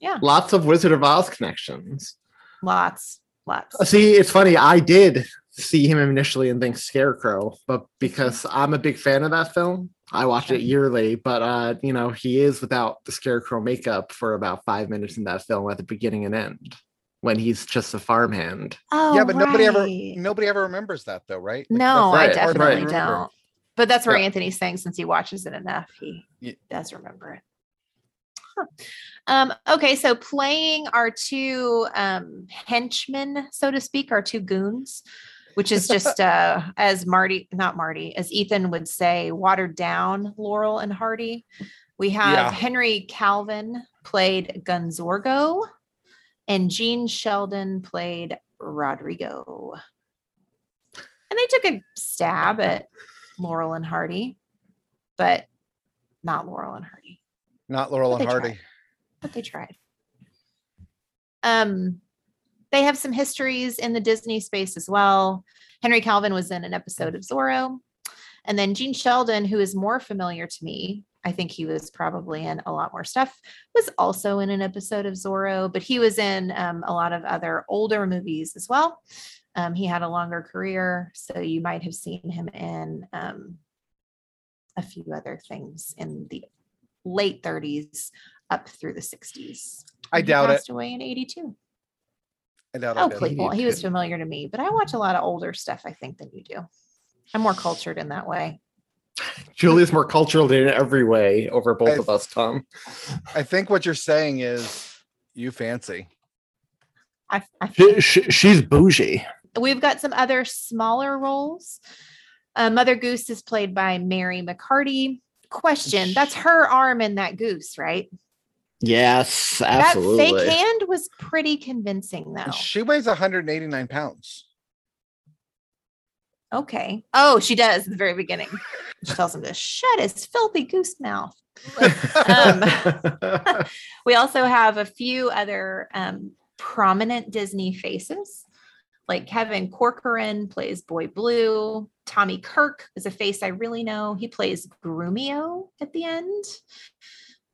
[SPEAKER 3] yeah,
[SPEAKER 4] lots of Wizard of Oz connections.
[SPEAKER 3] lots, lots.
[SPEAKER 4] See, it's funny. I did see him initially and think Scarecrow, but because I'm a big fan of that film, I watch it yearly. But uh, you know, he is without the Scarecrow makeup for about five minutes in that film at the beginning and end, when he's just a farmhand.
[SPEAKER 3] Oh,
[SPEAKER 5] yeah, but nobody ever nobody ever remembers that though, right? Like,
[SPEAKER 3] No,
[SPEAKER 5] that's
[SPEAKER 3] I definitely
[SPEAKER 5] remember.
[SPEAKER 3] don't. But that's where
[SPEAKER 5] Yeah.
[SPEAKER 3] Anthony's saying since he watches it enough, he
[SPEAKER 5] Yeah.
[SPEAKER 3] does remember it. Huh. Um, okay, so playing our two um, henchmen, so to speak, our two goons, which is just uh, as Marty, not Marty, as Ethan would say, watered down Laurel and Hardy. We have
[SPEAKER 5] Yeah.
[SPEAKER 3] Henry Calvin played Gonzorgo, and Gene Sheldon played Rodrigo. And they took a stab at Laurel and Hardy, but not Laurel and Hardy,
[SPEAKER 5] Not Laurel
[SPEAKER 3] But
[SPEAKER 5] and Hardy.
[SPEAKER 3] tried. but they tried. Um, they have some histories in the Disney space as well. Henry Calvin was in an episode of Zorro. And then Gene Sheldon, who is more familiar to me, I think he was probably in a lot more stuff, was also in an episode of Zorro, but he was in um, a lot of other older movies as well. Um, he had a longer career, so you might have seen him in um, a few other things in the late 30s up through the 60s.
[SPEAKER 5] I
[SPEAKER 3] he
[SPEAKER 5] doubt it.
[SPEAKER 3] passed away in 82.
[SPEAKER 5] I doubt
[SPEAKER 3] Oh,
[SPEAKER 5] it.
[SPEAKER 3] please. Well, he was familiar to me, but I watch a lot of older stuff, I think, than you do. I'm more cultured in that way.
[SPEAKER 4] Julie's more cultural in every way over both
[SPEAKER 5] I-
[SPEAKER 4] of us, Thom.
[SPEAKER 5] I think what you're saying is you fancy.
[SPEAKER 3] I, I
[SPEAKER 4] She, she, she's bougie.
[SPEAKER 3] We've got some other smaller roles. Uh, Mother Goose is played by Mary McCarty. Question That's her arm in that goose, right?
[SPEAKER 4] Yes, absolutely.
[SPEAKER 3] That fake hand was pretty convincing, though.
[SPEAKER 5] She weighs 189 pounds.
[SPEAKER 3] Okay. Oh, she does at the very beginning. She tells him to shut his filthy goose mouth. Um, we also have a few other um, prominent Disney faces, like Kevin Corcoran plays Boy Blue. Tommy Kirk is a face I really know. He plays Grumio at the end,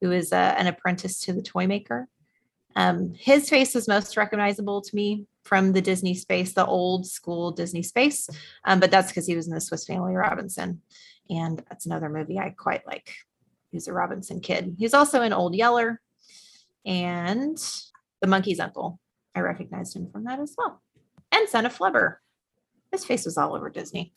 [SPEAKER 3] who is uh, an apprentice to the toy maker. Um, his face is most recognizable to me from the Disney space, the old school Disney space, um, but that's because he was in the Swiss Family Robinson, and that's another movie I quite like. He's a Robinson kid. He's also in Old Yeller and The Monkey's Uncle. I recognized him from that as well. And Son of Flubber. His face was all over Disney.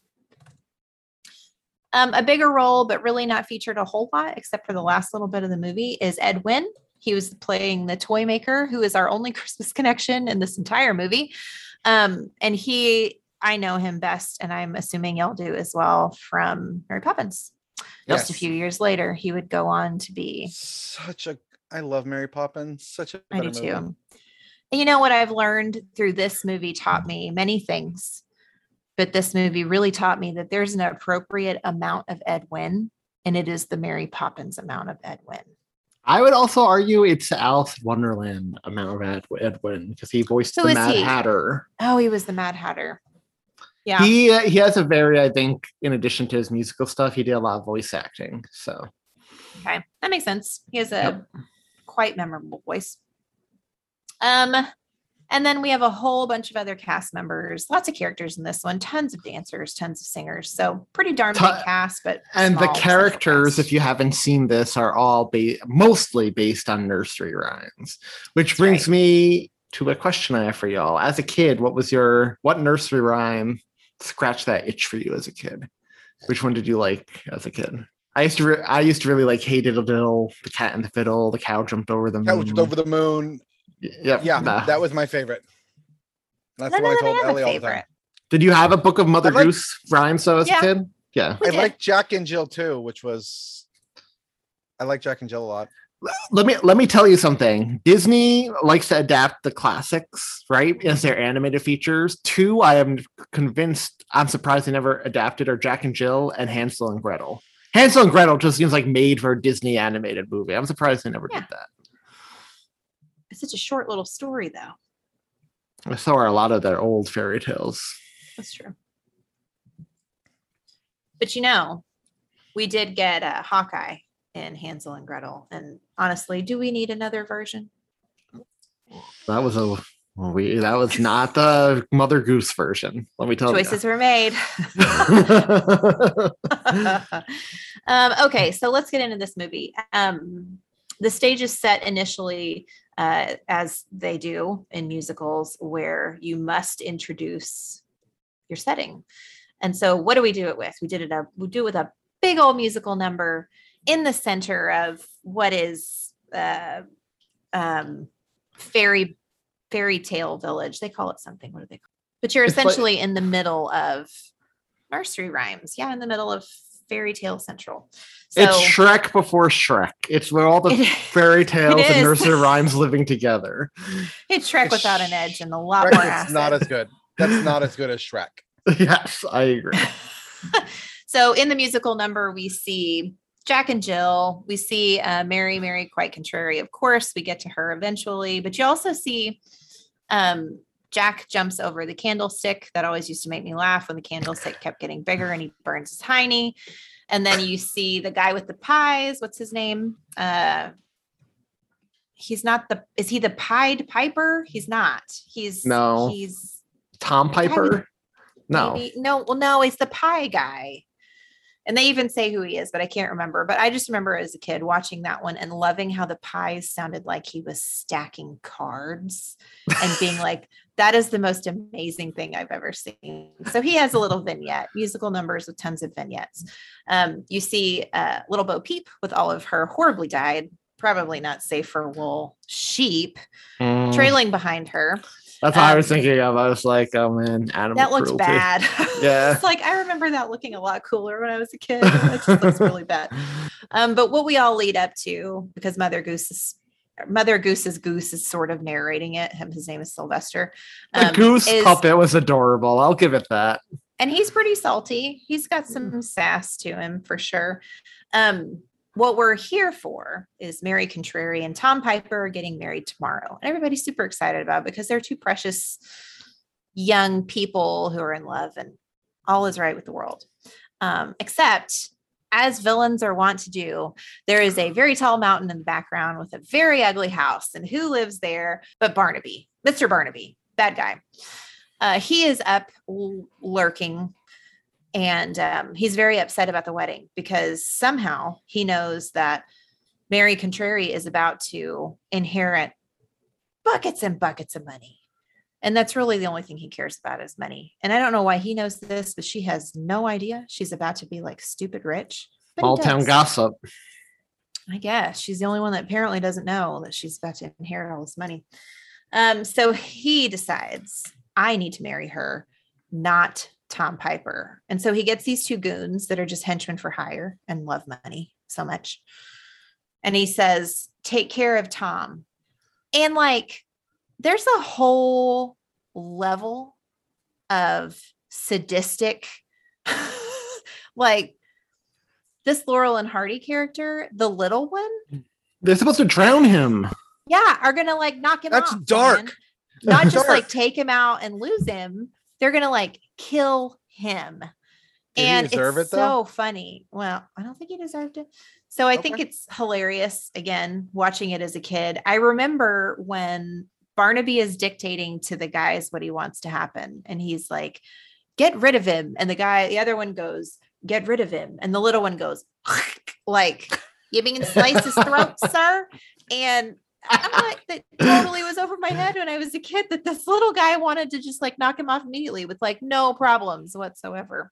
[SPEAKER 3] Um, a bigger role, but really not featured a whole lot, except for the last little bit of the movie, is Ed Wynn. He was playing the toy maker, who is our only Christmas connection in this entire movie. Um, and he, I know him best, and I'm assuming y'all do as well from Mary Poppins. Just a few years later, he would go on to be
[SPEAKER 5] Such a I love Mary Poppins. Such a
[SPEAKER 3] I do
[SPEAKER 5] better
[SPEAKER 3] too. And you know what I've learned through this movie taught me many things, but this movie really taught me that there's an appropriate amount of Ed Wynn, and it is the Mary Poppins amount of Ed Wynn.
[SPEAKER 4] I would also argue it's Alice Wonderland amount of Ed, Edwin because he voiced
[SPEAKER 3] Who
[SPEAKER 4] the Mad
[SPEAKER 3] he?
[SPEAKER 4] Hatter.
[SPEAKER 3] Oh, he was the Mad Hatter. Yeah.
[SPEAKER 4] He uh, he has a very, I think, in addition to his musical stuff, he did a lot of voice acting. So
[SPEAKER 3] Okay, that makes sense. He has a
[SPEAKER 4] Yep.
[SPEAKER 3] quite memorable voice. Um, and then we have a whole bunch of other cast members, lots of characters in this one, tons of dancers, tons of singers. So pretty darn big
[SPEAKER 4] Ton-
[SPEAKER 3] cast, but
[SPEAKER 4] and the
[SPEAKER 3] small central
[SPEAKER 4] characters, if you haven't seen this, are all ba- mostly based on nursery rhymes, which
[SPEAKER 3] That's
[SPEAKER 4] brings
[SPEAKER 3] right.
[SPEAKER 4] me to a question I have for y'all. As a kid, what was your what nursery rhyme scratched that itch for you as a kid? Which one did you like as a kid? I used to re- I used to really like Hey Diddle Diddle, The Cat and the Fiddle, The Cow Jumped Over the Moon.
[SPEAKER 5] That was over the moon.
[SPEAKER 4] Y- Yep,
[SPEAKER 5] Yeah,
[SPEAKER 4] nah.
[SPEAKER 5] that was my favorite. That's
[SPEAKER 3] None
[SPEAKER 5] the one
[SPEAKER 3] of
[SPEAKER 5] I told
[SPEAKER 3] have
[SPEAKER 5] Ellie all the time.
[SPEAKER 4] Did you have a book of Mother
[SPEAKER 5] like-
[SPEAKER 4] Goose rhymes though as
[SPEAKER 3] Yeah.
[SPEAKER 4] a kid? Yeah.
[SPEAKER 5] I
[SPEAKER 3] did.
[SPEAKER 5] like Jack and Jill too, which was I like Jack and Jill a lot.
[SPEAKER 4] let me let me tell you something. Disney likes to adapt the classics, right, as their animated features. Two, I am convinced. I'm surprised they never adapted are Jack and Jill and Hansel and Gretel. Hansel and Gretel just seems like made for a Disney animated movie. I'm surprised they never
[SPEAKER 3] Yeah.
[SPEAKER 4] did that.
[SPEAKER 3] It's such a short little story, though.
[SPEAKER 4] So are a lot of their old fairy tales.
[SPEAKER 3] That's true. But you know, we did get a Hawkeye in Hansel and Gretel, and honestly, do we need another version?
[SPEAKER 4] That was a we. That was not the Mother Goose version. Let me tell you.
[SPEAKER 3] Choices were made. um, okay, so let's get into this movie. Um, the stage is set initially, uh, as they do in musicals, where you must introduce your setting. And so, what do we do it with? We did it a we do it with a big old musical number in the center of what is uh, um, fairy fairy tale village. They call it something. What do they call? It? But you're
[SPEAKER 4] It's like-
[SPEAKER 3] essentially in the middle of nursery rhymes. Yeah, in the middle of fairy tale central. So
[SPEAKER 4] it's Shrek before Shrek. It's where all the
[SPEAKER 3] It-
[SPEAKER 4] fairy tales and nursery rhymes living together.
[SPEAKER 3] it's Shrek
[SPEAKER 5] It's
[SPEAKER 3] without an edge and a lot
[SPEAKER 5] Shrek,
[SPEAKER 3] more
[SPEAKER 5] it's
[SPEAKER 3] acid.
[SPEAKER 5] not as good. That's not as good as Shrek.
[SPEAKER 4] yes, I agree.
[SPEAKER 3] so in the musical number, we see Jack and Jill. We see uh, Mary, Mary, quite contrary. Of course, we get to her eventually, but you also see um, Jack jumps over the candlestick. That always used to make me laugh when the candlestick kept getting bigger and he burns his hiney. And then you see the guy with the pies. What's his name? Uh, he's not the. Is he the Pied Piper? He's not. He's
[SPEAKER 4] No.
[SPEAKER 3] He's
[SPEAKER 4] Tom Piper. No,
[SPEAKER 3] Maybe, no, well, no, He's the pie guy. And they even say who he is, but I can't remember. But I just remember as a kid watching that one and loving how the pies sounded like he was stacking cards and being like, that is the most amazing thing I've ever seen. So he has a little vignette, musical numbers with tons of vignettes. Um, you see uh, little Bo Peep with all of her horribly dyed, probably not safe for wool sheep
[SPEAKER 4] Mm,
[SPEAKER 3] trailing behind her.
[SPEAKER 4] That's what I
[SPEAKER 3] um,
[SPEAKER 4] was thinking of. I was like, oh man, animal
[SPEAKER 3] that looks
[SPEAKER 4] cruelty.
[SPEAKER 3] bad.
[SPEAKER 4] Yeah.
[SPEAKER 3] it's like I remember that looking a lot cooler when I was a kid. It just looks really bad. Um, but what we all lead up to, because Mother Goose is Mother Goose's goose is sort of narrating it. Him, his name is Sylvester.
[SPEAKER 4] The
[SPEAKER 3] um,
[SPEAKER 4] goose
[SPEAKER 3] is-
[SPEAKER 4] puppet was adorable. I'll give it that.
[SPEAKER 3] and he's pretty salty. He's got some sass to him for sure. Um, what we're here for is Mary Contrary and Tom Piper are getting married tomorrow. And everybody's super excited about because they're two precious young people who are in love and all is right with the world. Um, except as villains are wont to do, there is a very tall mountain in the background with a very ugly house. And who lives there but Barnaby, Mr. Barnaby, bad guy. Uh, he is up lurking and um, he's very upset about the wedding because somehow he knows that Mary Contrary is about to inherit buckets and buckets of money. And that's really the only thing he cares about is money. And I don't know why he knows this, but she has no idea. She's about to be like stupid rich.
[SPEAKER 4] Small town gossip.
[SPEAKER 3] I guess she's the only one that apparently doesn't know that she's about to inherit all this money. Um, so he decides I need to marry her, not Tom Piper. And so he gets these two goons that are just henchmen for hire and love money so much. And he says, Take care of Tom. And like, there's a whole level of sadistic, like, this Laurel and Hardy character, the little one,
[SPEAKER 4] They're supposed to drown him.
[SPEAKER 3] yeah, are gonna like knock him
[SPEAKER 5] That's
[SPEAKER 3] off.
[SPEAKER 5] dark.
[SPEAKER 3] man. Not just
[SPEAKER 5] Dark.
[SPEAKER 3] like take him out and lose him. They're gonna like kill him.
[SPEAKER 5] Did he
[SPEAKER 3] and it's
[SPEAKER 5] it, though?
[SPEAKER 3] so funny. Well, I don't think he deserved it. So I think it's hilarious again watching it as a kid. I remember when Barnaby is dictating to the guys what he wants to happen, and he's like, "Get rid of him," and the guy, the other one goes, "Get rid of him," and the little one goes, like, "You mean slice his throat, sir?" And I'm like, that totally was over my head when I was a kid that this little guy wanted to just like knock him off immediately with like no problems whatsoever.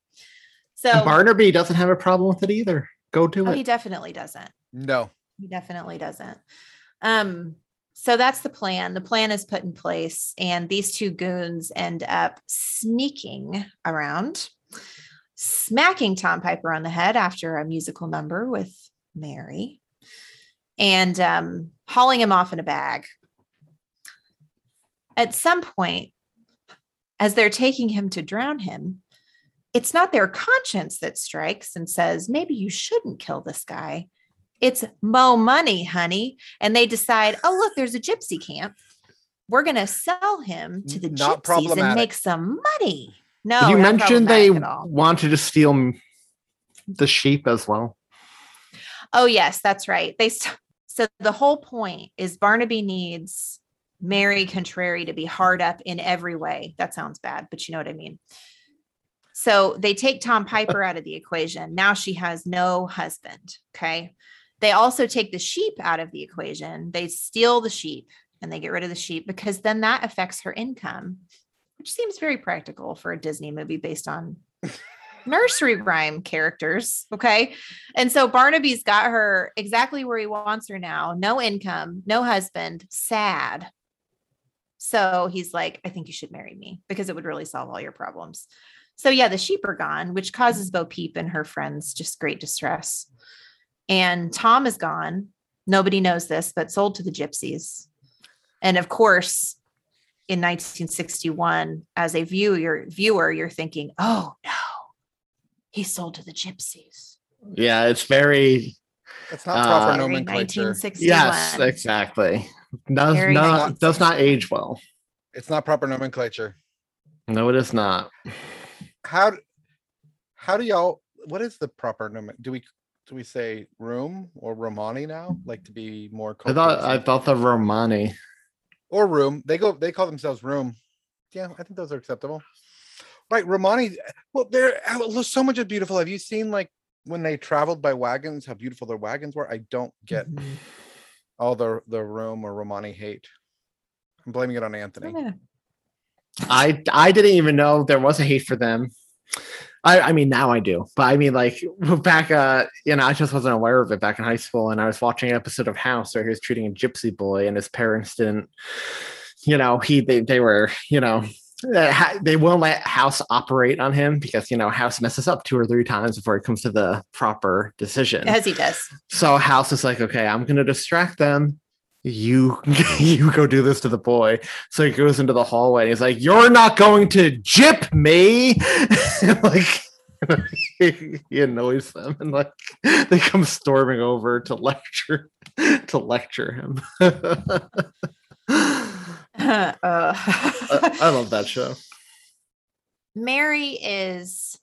[SPEAKER 3] So
[SPEAKER 4] And Barnaby doesn't have a problem with it either. Go do
[SPEAKER 3] oh,
[SPEAKER 4] it.
[SPEAKER 3] he definitely doesn't.
[SPEAKER 5] No.
[SPEAKER 3] He definitely doesn't. Um, so that's the plan. The plan is put in place, and these two goons end up sneaking around, smacking Tom Piper on the head after a musical number with Mary. And um, hauling him off in a bag. At some point, as they're taking him to drown him, it's not their conscience that strikes and says, maybe you shouldn't kill this guy. It's mo money, honey. And they decide, oh, look, there's a gypsy camp. We're going to sell him to the
[SPEAKER 5] Not
[SPEAKER 3] gypsies and make some money. No,
[SPEAKER 4] you mentioned they
[SPEAKER 3] problematic at all.
[SPEAKER 4] wanted to steal the sheep as well?
[SPEAKER 3] Oh, yes, that's right. They st- so the whole point is Barnaby needs Mary Contrary to be hard up in every way. That sounds bad, but you know what I mean. So they take Tom Piper out of the equation. Now she has no husband. Okay. They also take the sheep out of the equation. They steal the sheep and they get rid of the sheep because then that affects her income, which seems very practical for a Disney movie based on nursery rhyme characters. Okay. And so Barnaby's got her exactly where he wants her now no income, no husband, sad. So he's like, I think you should marry me because it would really solve all your problems. So yeah, the sheep are gone, which causes Bo Peep and her friends just great distress. And Tom is gone. Nobody knows this, but sold to the gypsies. And of course, in 1961, as a viewer, viewer, you're thinking, oh no, he's sold to the gypsies.
[SPEAKER 4] Yeah, it's very
[SPEAKER 5] That's not proper
[SPEAKER 4] Uh,
[SPEAKER 5] nomenclature.
[SPEAKER 3] 1961.
[SPEAKER 4] yes, exactly. Does
[SPEAKER 3] Very
[SPEAKER 4] not does not age well.
[SPEAKER 5] It's not proper nomenclature.
[SPEAKER 4] No, it is not.
[SPEAKER 5] How d- how do y'all what is the proper name? Do we do we say Rom or Romani now? Like to be more
[SPEAKER 4] I thought I thought the Romani.
[SPEAKER 5] or Rom. They go they call themselves room. Yeah, I think those are acceptable. Right, Romani. Well, there are so much is beautiful. Have you seen like when they traveled by wagons, how beautiful their wagons were? I don't get
[SPEAKER 3] Mhm.
[SPEAKER 5] all the the Rom or Romani hate. I'm blaming it on Anthony.
[SPEAKER 3] Yeah.
[SPEAKER 4] I I didn't even know there was a hate for them. I I mean now I do, but I mean like back uh you know I just wasn't aware of it back in high school, and I was watching an episode of House where he was treating a gypsy boy, and his parents didn't, you know he they they were you know. Uh, They won't let House operate on him because you know House messes up two or three times before it comes to the proper decision.
[SPEAKER 3] As he does.
[SPEAKER 4] So House is like, okay, I'm gonna distract them. You you go do this to the boy. So he goes into the hallway and he's like, You're not going to jip me. like he annoys them and like they come storming over to lecture to lecture him. I,
[SPEAKER 3] Uh,
[SPEAKER 4] I love that show.
[SPEAKER 3] Mary is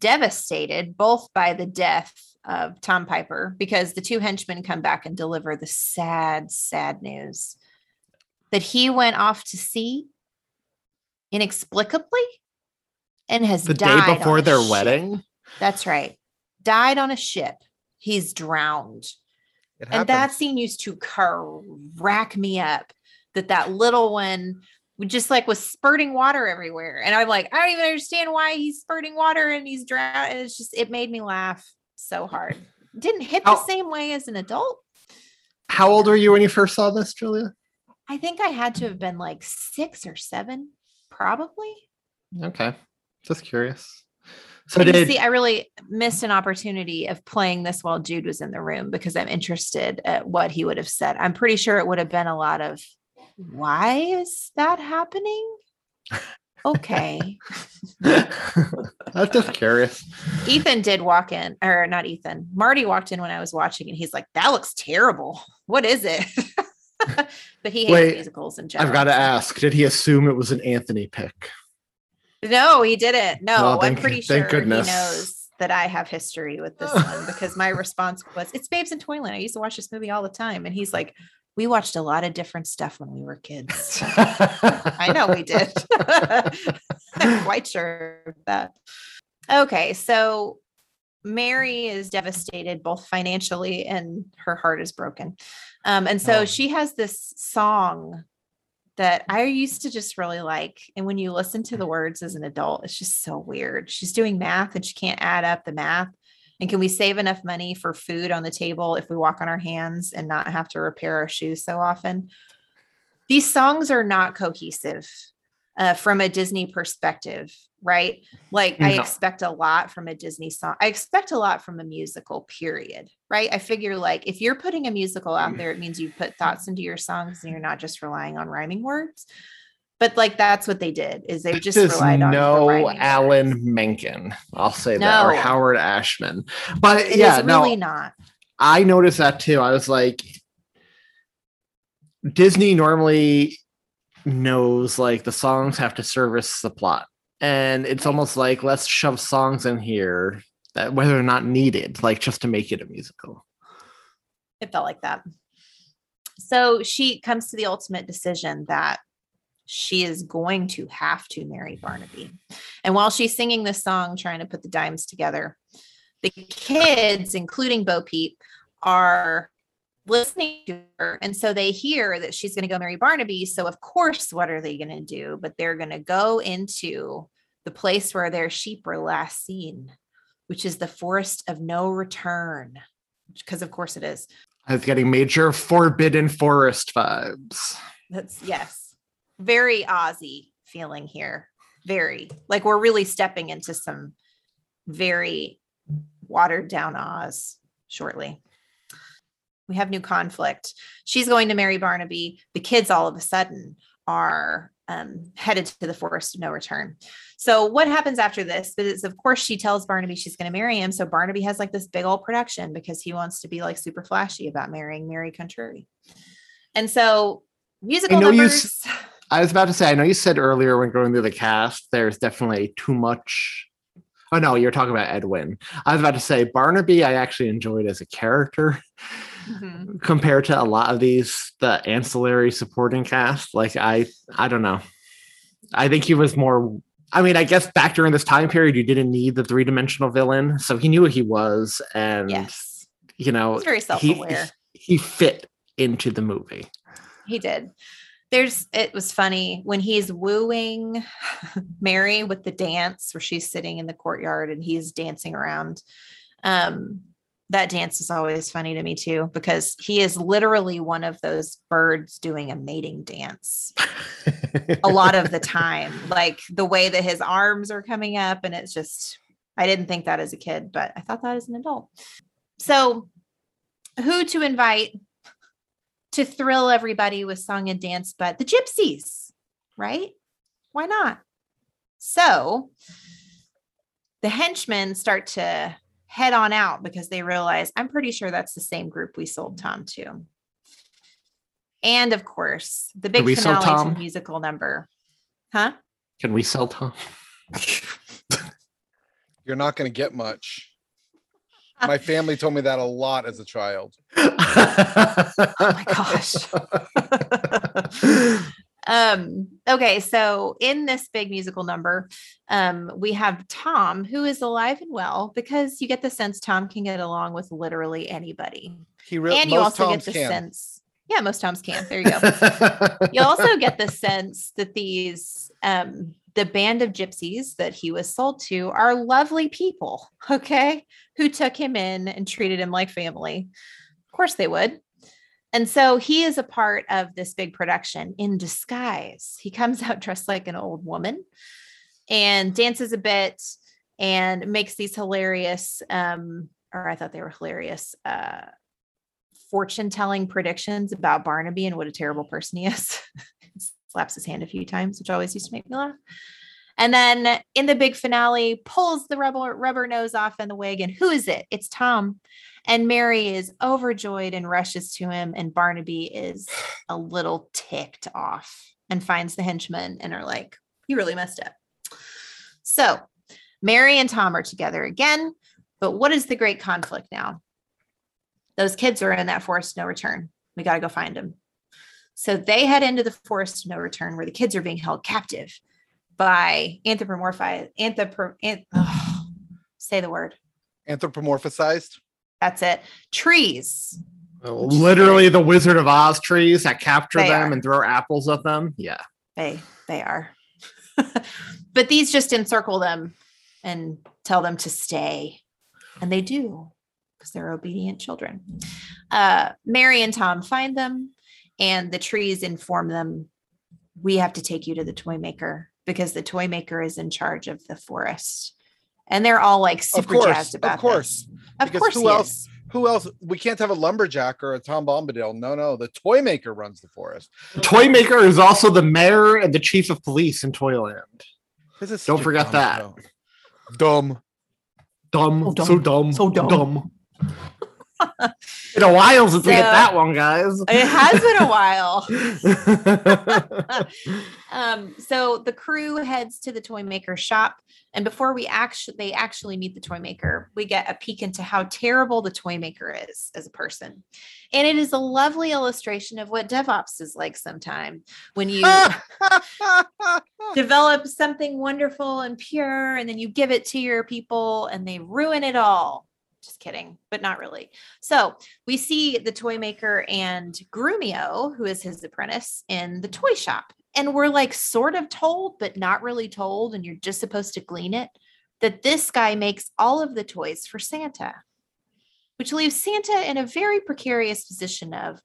[SPEAKER 3] devastated both by the death of Tom Piper because the two henchmen come back and deliver the sad, sad news that he went off to sea inexplicably and has
[SPEAKER 4] The
[SPEAKER 3] died
[SPEAKER 4] day before their
[SPEAKER 3] ship.
[SPEAKER 4] wedding.
[SPEAKER 3] That's right. Died on a ship. He's drowned. And that scene used to crack me up that that little one would just like was spurting water everywhere and i'm like i don't even understand why he's spurting water and he's drowned and it's just it made me laugh so hard didn't hit the
[SPEAKER 4] How-
[SPEAKER 3] same way as an adult
[SPEAKER 4] How old were you when you first saw this, Julia?
[SPEAKER 3] i think i had to have been like six or seven probably
[SPEAKER 4] Okay. Just curious. So did
[SPEAKER 3] see i really missed an opportunity of playing this while jude was in the room because i'm interested at what he would have said i'm pretty sure it would have been a lot of why is that happening okay
[SPEAKER 4] I'm just curious.
[SPEAKER 3] Ethan did walk in, or not Ethan. Marty walked in when I was watching, and he's like, "That looks terrible. What is it?" but he hates
[SPEAKER 4] Wait,
[SPEAKER 3] musicals in general.
[SPEAKER 4] I've got to ask, did he assume it was an Anthony pick?
[SPEAKER 3] No, he didn't. No,
[SPEAKER 4] Oh,
[SPEAKER 3] I'm pretty
[SPEAKER 4] thank
[SPEAKER 3] sure
[SPEAKER 4] goodness.
[SPEAKER 3] he knows that I have history with this one because my response was, "It's Babes in Toyland. I used to watch this movie all the time," and he's like, "We watched a lot of different stuff when we were kids." I know we did. I'm quite sure of that. Okay, so Mary is devastated both financially and her heart is broken. Um, and so
[SPEAKER 5] Oh.
[SPEAKER 3] she has this song that I used to just really like. And when you listen to the words as an adult, it's just so weird. She's doing math and she can't add up the math. And can we save enough money for food on the table if we walk on our hands and not have to repair our shoes so often? These songs are not cohesive. uh, from a Disney perspective, right? Like I expect a lot from a Disney song. I expect a lot from a musical, period. Right. I figure like if you're putting a musical out there, it means you put thoughts into your songs and you're not just relying on rhyming words. But like that's what they did is they just
[SPEAKER 4] There's
[SPEAKER 3] relied on
[SPEAKER 4] no Alan
[SPEAKER 3] words.
[SPEAKER 4] Menken. I'll say that, or Howard Ashman. But
[SPEAKER 3] It
[SPEAKER 4] yeah, no,
[SPEAKER 3] really not.
[SPEAKER 4] I noticed that too. I was like, Disney normally knows like the songs have to service the plot, and it's almost like let's shove songs in here that whether or not needed, like just to make it a musical.
[SPEAKER 3] It felt like that. So she comes to the ultimate decision that she is going to have to marry Barnaby. And while she's singing this song, trying to put the dimes together, the kids, including Bo Peep, are listening to her. And so they hear that she's going to go marry Barnaby. So, of course, what are they going to do? But they're going to go into the place where their sheep were last seen, which is the forest of no return. Because, of course, it is.
[SPEAKER 4] I was getting major Forbidden Forest vibes.
[SPEAKER 3] That's yes. Very Aussie feeling here. Very like we're really stepping into some very watered down Oz shortly. We have new conflict. She's going to marry Barnaby. The kids all of a sudden are um, headed to the forest of no return. So what happens after this is of course she tells Barnaby she's going to marry him. So Barnaby has like this big old production because he wants to be like super flashy about marrying Mary Contrary. And so musical
[SPEAKER 4] you
[SPEAKER 3] numbers.
[SPEAKER 4] s- I was about to say, I know you said earlier when going through the cast, there's definitely too much. Oh no, you're talking about Ed Wynn. I was about to say Barnaby. I actually enjoyed as a character
[SPEAKER 3] Mhm.
[SPEAKER 4] compared to a lot of these the ancillary supporting cast. Like I, I don't know. I think he was more. I mean, I guess back during this time period, you didn't need the three dimensional villain, so he knew what he was, and
[SPEAKER 3] Yes.
[SPEAKER 4] you know,
[SPEAKER 3] He's very self-aware.
[SPEAKER 4] he fit into the movie.
[SPEAKER 3] He did. There's it was funny when he's wooing Mary with the dance where she's sitting in the courtyard and he's dancing around. Um that dance is always funny to me too because he is literally one of those birds doing a mating dance a lot of the time like the way that his arms are coming up and it's just I didn't think that as a kid but I thought that as an adult. So who to invite to thrill everybody with song and dance, but the gypsies, right? Why not? So the henchmen start to head on out because they realize I'm pretty sure that's the same group we sold Tom to. And of course, the big finale to the musical number. Huh?
[SPEAKER 4] Can we sell Tom?
[SPEAKER 5] You're not going to get much. My family told me that a lot as a child.
[SPEAKER 3] Oh my gosh. um okay so in this big musical number um we have tom who is alive and well because you get the sense tom can get along with literally anybody
[SPEAKER 5] He really
[SPEAKER 3] and you also
[SPEAKER 5] Toms
[SPEAKER 3] get the
[SPEAKER 5] can.
[SPEAKER 3] sense yeah most toms can there you go you also get the sense that these um the band of gypsies that he was sold to are lovely people okay? Who took him in and treated him like family. Of course they would. And so he is a part of this big production in disguise. He comes out dressed like an old woman and dances a bit and makes these hilarious um or i thought they were hilarious uh fortune telling predictions about Barnaby and what a terrible person he is. Slaps his hand a few times, which always used to make me laugh. And then in the big finale, pulls the rubber, rubber nose off in the wig. And who is it? It's Tom. And Mary is overjoyed and rushes to him. And Barnaby is a little ticked off and finds the henchmen and are like, You really messed up. So Mary and Tom are together again. But what is the great conflict now? those kids are in that forest no return. We got to go find them. So they head into the forest of no return where the kids are being held captive by anthropomorphized, anthropo, anth- oh, say the word.
[SPEAKER 5] Anthropomorphized.
[SPEAKER 3] That's it. Trees.
[SPEAKER 4] Literally the Wizard of Oz trees that capture
[SPEAKER 3] They
[SPEAKER 4] them
[SPEAKER 3] are.
[SPEAKER 4] and throw apples at them. Yeah.
[SPEAKER 3] They they are. but these just encircle them and tell them to stay. And they do because they're obedient children. Uh, Mary and Tom find them, and the trees inform them we have to take you to the toy maker because the toy maker is in charge of the forest. And they're all like super
[SPEAKER 5] course,
[SPEAKER 3] jazzed
[SPEAKER 5] of course.
[SPEAKER 3] this. Of
[SPEAKER 5] Because
[SPEAKER 3] course,
[SPEAKER 5] who else-
[SPEAKER 3] is.
[SPEAKER 5] Who else? We can't have a lumberjack or a Tom Bombadil. No, no. The toy maker runs the forest.
[SPEAKER 4] The toy maker is also the mayor and the chief of police in Toyland.
[SPEAKER 5] This is
[SPEAKER 4] Don't forget
[SPEAKER 5] dumb
[SPEAKER 4] that.
[SPEAKER 5] show. Dumb.
[SPEAKER 4] Dumb,
[SPEAKER 3] Oh, dumb.
[SPEAKER 4] so dumb,
[SPEAKER 3] So dumb.
[SPEAKER 4] dumb. In a while since we hit that one, guys.
[SPEAKER 3] It has been a while. um, so the crew heads to the toy maker shop, and before we actually they actually meet the toy maker, we get a peek into how terrible the toy maker is as a person. And it is a lovely illustration of what DevOps is like sometime when you develop something wonderful and pure, and then you give it to your people and they ruin it all. Just kidding, but not really. So we see the toy maker and Grumio, who is his apprentice, in the toy shop. And we're like sort of told, but not really told, and you're just supposed to glean it that this guy makes all of the toys for Santa, which leaves Santa in a very precarious position of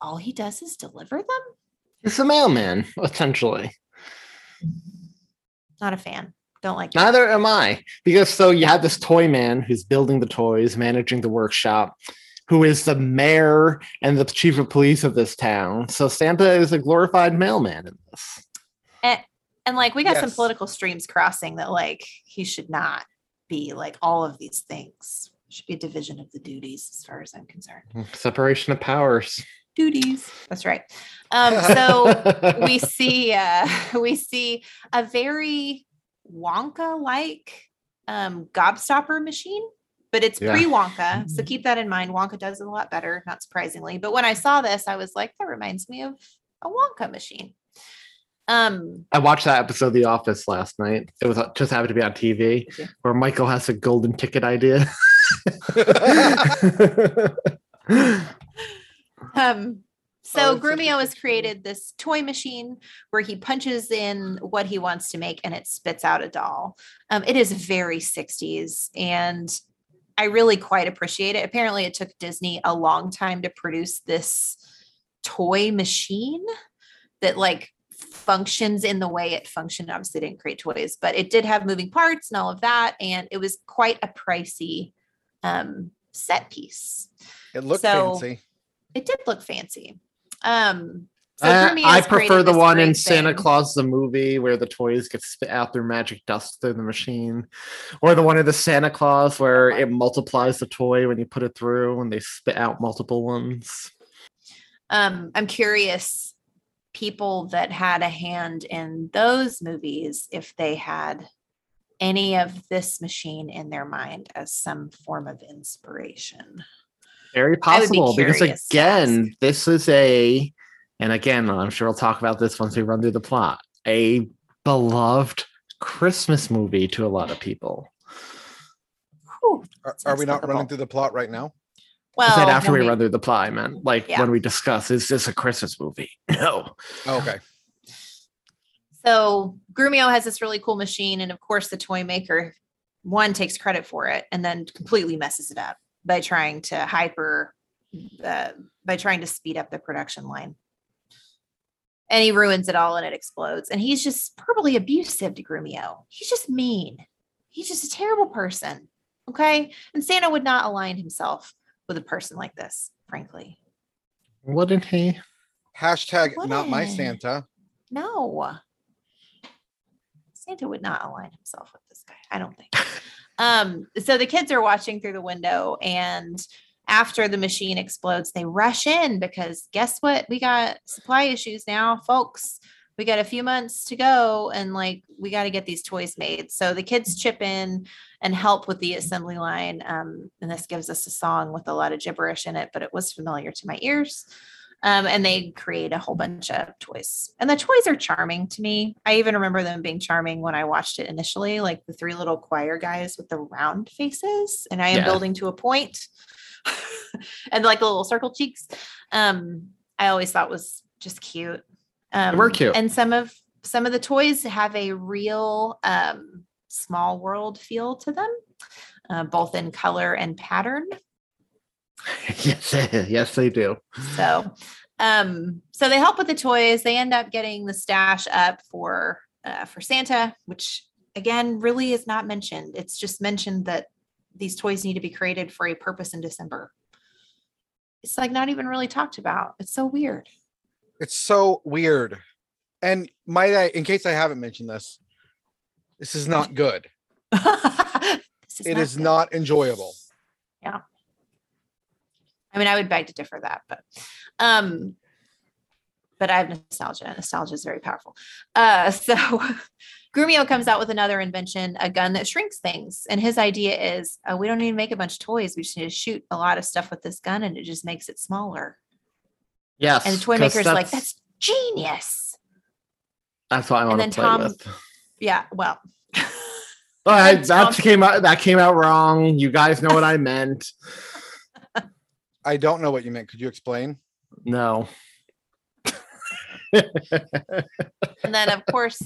[SPEAKER 3] all he does is deliver them.
[SPEAKER 4] He's a mailman, essentially.
[SPEAKER 3] Not a fan. Don't like that.
[SPEAKER 4] Neither am I. Because so you have this toy man who's building the toys, managing the workshop, who is the mayor and the chief of police of this town. So Santa is a glorified mailman in this.
[SPEAKER 3] And, and like we got some political streams crossing that like he should not be like all of these things. Should be a division of the duties as far as I'm concerned.
[SPEAKER 4] Separation of powers.
[SPEAKER 3] Duties. That's right. Um, so we see uh we see a very Wonka like um gobstopper machine, but it's
[SPEAKER 4] Yeah.
[SPEAKER 3] pre-Wonka. So keep that in mind. Wonka does it a lot better, not surprisingly. But when I saw this, I was like, that reminds me of a Wonka machine. Um
[SPEAKER 4] I watched that episode of The Office last night. It was uh, just happened to be on TV where Michael has a golden ticket idea.
[SPEAKER 3] Um, so
[SPEAKER 5] Oh, it's such a
[SPEAKER 3] Grumio has created this toy machine where he punches in what he wants to make and it spits out a doll. Um, it is very 60s and I really quite appreciate it. Apparently, it took Disney a long time to produce this toy machine that like functions in the way it functioned. Obviously, didn't create toys, but it did have moving parts and all of that. And it was quite a pricey um, set piece.
[SPEAKER 5] It looked
[SPEAKER 3] So-
[SPEAKER 5] fancy.
[SPEAKER 3] It did look fancy. Um, so
[SPEAKER 4] Uh, I prefer the one in
[SPEAKER 3] great
[SPEAKER 4] Santa. Claus the movie where the toys get spit out their magic dust through the machine, or the one in the Santa Claus where it multiplies the toy when you put it through and they spit out multiple ones.
[SPEAKER 3] Um, I'm curious, people that had a hand in those movies, if they had any of this machine in their mind as some form of inspiration.
[SPEAKER 4] Very
[SPEAKER 3] I would be
[SPEAKER 4] possible because
[SPEAKER 3] curious to
[SPEAKER 4] again, this is a, and again, I'm sure we'll talk about this once we run through the plot. A beloved Christmas movie to a lot of people.
[SPEAKER 3] Whew,
[SPEAKER 5] Are, are we not running through the plot right now?
[SPEAKER 3] Well,
[SPEAKER 4] I said after
[SPEAKER 3] when
[SPEAKER 4] we, run through the plot, I meant mm, like
[SPEAKER 3] Yeah.
[SPEAKER 4] when we discuss, is this a Christmas movie? No.
[SPEAKER 5] Oh, okay.
[SPEAKER 3] So Grumio has this really cool machine, and of course, the toy maker one takes credit for it and then completely messes it up by trying to hyper, uh, by trying to speed up the production line. And he ruins it all, and it explodes. And he's just verbally abusive to Grumio. He's just mean. He's just a terrible person. Okay, and Santa would not align himself with a person like this, frankly.
[SPEAKER 4] Wouldn't he?
[SPEAKER 5] Hashtag not my Santa.
[SPEAKER 3] No. Santa would not align himself with this guy. I don't think. um, so the kids are watching through the window, and after the machine explodes, they rush in because guess what? We got supply issues now, folks. We got a few months to go, and like we got to get these toys made. So the kids chip in and help with the assembly line. Um, and this gives us a song with a lot of gibberish in it, but it was familiar to my ears um, and they create a whole bunch of toys. And the toys are charming to me. I even remember them being charming when I watched it initially, like the three little choir guys with the round faces, and I am
[SPEAKER 4] Yeah.
[SPEAKER 3] building to a point, and like the little circle cheeks. Um, I always thought was just cute. Um,
[SPEAKER 4] were cute.
[SPEAKER 3] and some of some of the toys have a real um, small world feel to them, uh, both in color and pattern.
[SPEAKER 4] yes, yes, they do.
[SPEAKER 3] So Um, so they help with the toys. They end up getting the stash up for uh, for Santa, which again really is not mentioned. It's just mentioned that these toys need to be created for a purpose in December. It's like not even really talked about. It's so weird.
[SPEAKER 5] It's so weird. And might I, in case I haven't mentioned this, this is not good.
[SPEAKER 3] This
[SPEAKER 5] It
[SPEAKER 3] not
[SPEAKER 5] is
[SPEAKER 3] good.
[SPEAKER 5] not enjoyable.
[SPEAKER 3] I mean, I would beg to differ that, but um, but I have nostalgia. Nostalgia is very powerful. Uh, so Grumio comes out with another invention, a gun that shrinks things. And his idea is uh, we don't need to make a bunch of toys. We just need to shoot a lot of stuff with this gun and it just makes it smaller.
[SPEAKER 4] Yes.
[SPEAKER 3] And the toy maker's like, that's genius.
[SPEAKER 4] that's what I
[SPEAKER 3] and
[SPEAKER 4] want
[SPEAKER 3] then
[SPEAKER 4] to play
[SPEAKER 3] Tom-
[SPEAKER 4] with.
[SPEAKER 3] Yeah. Well,
[SPEAKER 4] right,
[SPEAKER 3] then
[SPEAKER 4] that
[SPEAKER 3] Tom-
[SPEAKER 4] came out that came out wrong. You guys know what I meant.
[SPEAKER 5] I don't know what you meant. Could you explain?
[SPEAKER 4] No.
[SPEAKER 3] and then of course,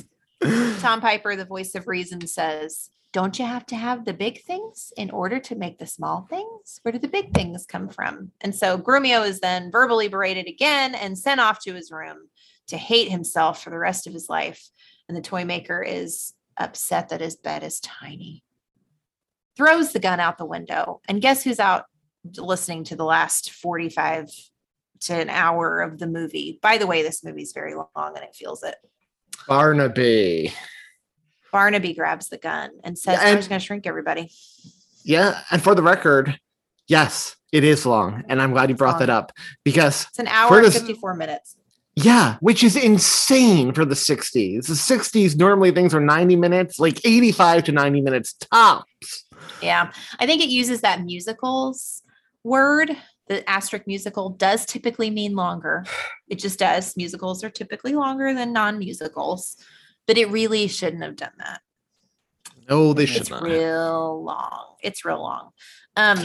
[SPEAKER 3] Tom Piper, the voice of reason, says, Don't you have to have the big things in order to make the small things? Where do the big things come from? And so Grumio is then verbally berated again and sent off to his room to hate himself for the rest of his life. And the toy maker is upset that his bed is tiny. Throws the gun out the window. And guess who's out listening to the last 45 to an hour of the movie? By the way, this movie's very long and it feels it.
[SPEAKER 4] Barnaby.
[SPEAKER 3] Barnaby grabs the gun and says,
[SPEAKER 4] Yeah,
[SPEAKER 3] I'm just going to shrink everybody.
[SPEAKER 4] Yeah, and for the record, yes, it is long, and I'm glad you brought that up because
[SPEAKER 3] It's an hour and
[SPEAKER 4] this-
[SPEAKER 3] 54 minutes.
[SPEAKER 4] yeah, which is insane for the 60s. The 60s normally things are 90 minutes, like 85 to 90 minutes tops.
[SPEAKER 3] Yeah. I think it uses that musicals word. The asterisk musical does typically mean longer. It just does. Musicals are typically longer than non musicals, but it really shouldn't have done that.
[SPEAKER 4] No, they should
[SPEAKER 3] It's
[SPEAKER 4] not.
[SPEAKER 3] real long. It's real long. Um,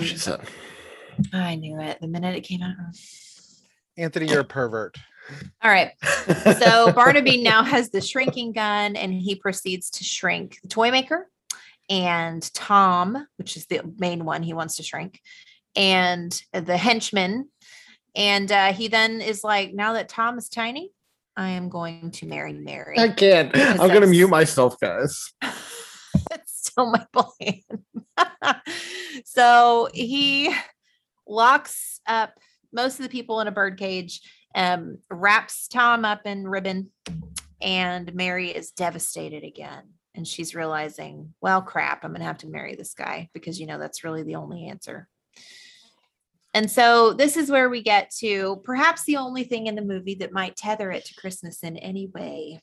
[SPEAKER 3] I knew it the minute it came out.
[SPEAKER 5] Anthony, you're a pervert.
[SPEAKER 3] All right. So Barnaby now has the shrinking gun and he proceeds to shrink the toy maker and Tom, which is the main one he wants to shrink, and the henchman. And uh, he then is like, now that Tom is tiny, I am going to marry Mary.
[SPEAKER 4] I can't. I'm gonna mute myself, guys.
[SPEAKER 3] That's still my plan. so he locks up most of the people in a birdcage, um, wraps Tom up in ribbon, and Mary is devastated again. And she's realizing, well, crap, I'm going to have to marry this guy because, you know, that's really the only answer. And so this is where we get to perhaps the only thing in the movie that might tether it to Christmas in any way.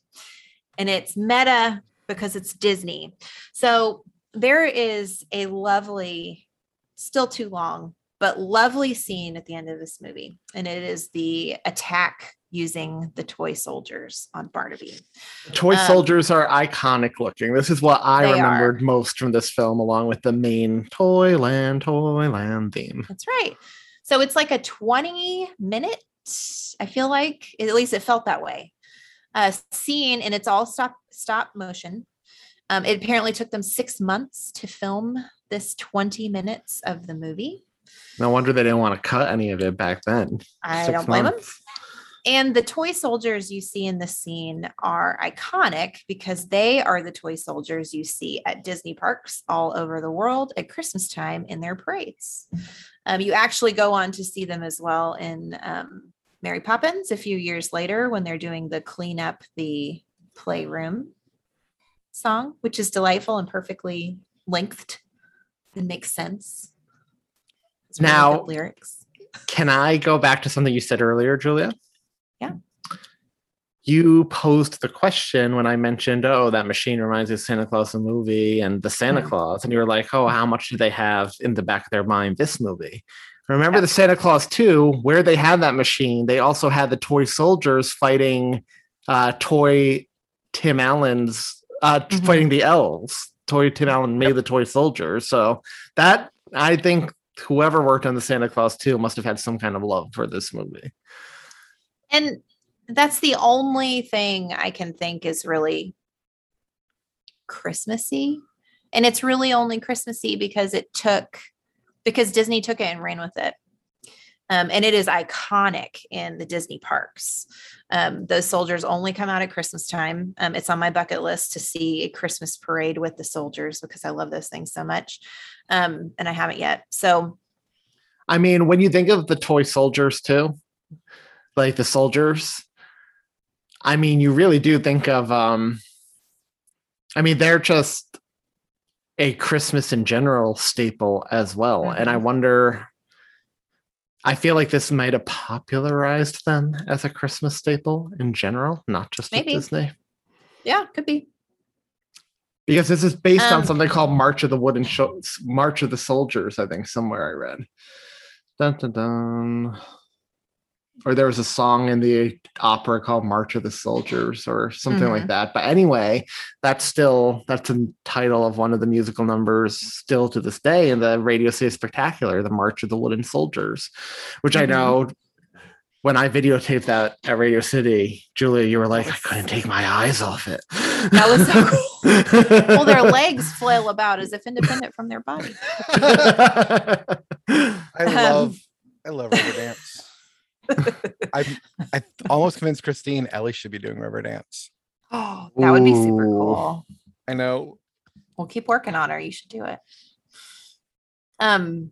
[SPEAKER 3] And it's meta because it's Disney. So there is a lovely, still too long, but lovely scene at the end of this movie. And it is the attack using the toy soldiers on Barnaby.
[SPEAKER 4] Toy
[SPEAKER 3] Um,
[SPEAKER 4] soldiers are iconic looking. This is what I remembered most from this film, along with the main Toyland, Toyland theme.
[SPEAKER 3] That's right. So it's like a 20 minute, I feel like, at least it felt that way. Uh, scene and it's all stop stop motion. Um, it apparently took them six months to film this 20 minutes of the movie.
[SPEAKER 4] No wonder they didn't want to cut any of it back then.
[SPEAKER 3] I
[SPEAKER 4] Six
[SPEAKER 3] don't blame them. And the toy soldiers you see in the scene are iconic because they are the toy soldiers you see at Disney parks all over the world at Christmas time in their parades. Um, you actually go on to see them as well in um, Mary Poppins a few years later when they're doing the clean up the playroom song, which is delightful and perfectly lengthed and makes sense. It's really
[SPEAKER 4] Now-
[SPEAKER 3] lyrics.
[SPEAKER 4] Can I go back to something you said earlier, Julia?
[SPEAKER 3] Yeah.
[SPEAKER 4] You posed the question when I mentioned, oh, that machine reminds me of Santa Claus the movie and the Santa
[SPEAKER 3] Mhm.
[SPEAKER 4] Claus. And you were like, oh, how much do they have in the back of their mind this movie? Remember
[SPEAKER 3] Yeah.
[SPEAKER 4] the Santa Claus 2, where they had that machine, they also had the toy soldiers fighting uh, toy Tim Allen's, uh,
[SPEAKER 3] Mhm.
[SPEAKER 4] fighting the elves. Toy Tim Allen made the toy soldiers. So that, I think, whoever worked on the Santa Claus 2 must have had some kind of love for this movie.
[SPEAKER 3] And that's the only thing I can think is really Christmassy. And it's really only Christmassy because it took, because Disney took it and ran with it. Um, and it is iconic in the Disney parks. Um, those soldiers only come out at Christmas time. Um, it's on my bucket list to see a Christmas parade with the soldiers because I love those things so much. Um, and I haven't yet. So,
[SPEAKER 4] I mean, when you think of the toy soldiers too, like the soldiers, I mean, you really do think of um I mean, they're just a Christmas in general staple as well. And I wonder I feel like this might have popularized them as a Christmas staple in general, not just
[SPEAKER 3] Maybe.
[SPEAKER 4] Disney.
[SPEAKER 3] yeah, could be.
[SPEAKER 4] Because this is based on
[SPEAKER 3] Um,
[SPEAKER 4] something called March of the Wooden Sho- March of the Soldiers, I think, somewhere I read. Dun, dun, dun. Or there was a song in the opera called March of the Soldiers or something like
[SPEAKER 3] Mhm.
[SPEAKER 4] that. But anyway, that's still that's a title of one of the musical numbers still to this day in the Radio City Spectacular, the March of the Wooden Soldiers, which I
[SPEAKER 3] Mhm.
[SPEAKER 4] know when I videotaped that at Radio City, Julia, you were like, I couldn't take my eyes off it.
[SPEAKER 3] That was so cool. well, their legs flail about as if independent from their body.
[SPEAKER 5] I
[SPEAKER 3] Um,
[SPEAKER 5] love I love Riverdance. I'm I almost convinced Christine Ellie should be doing Riverdance.
[SPEAKER 3] Oh, that would be super cool.
[SPEAKER 5] I know
[SPEAKER 3] We'll keep working on her. You should do it. Um,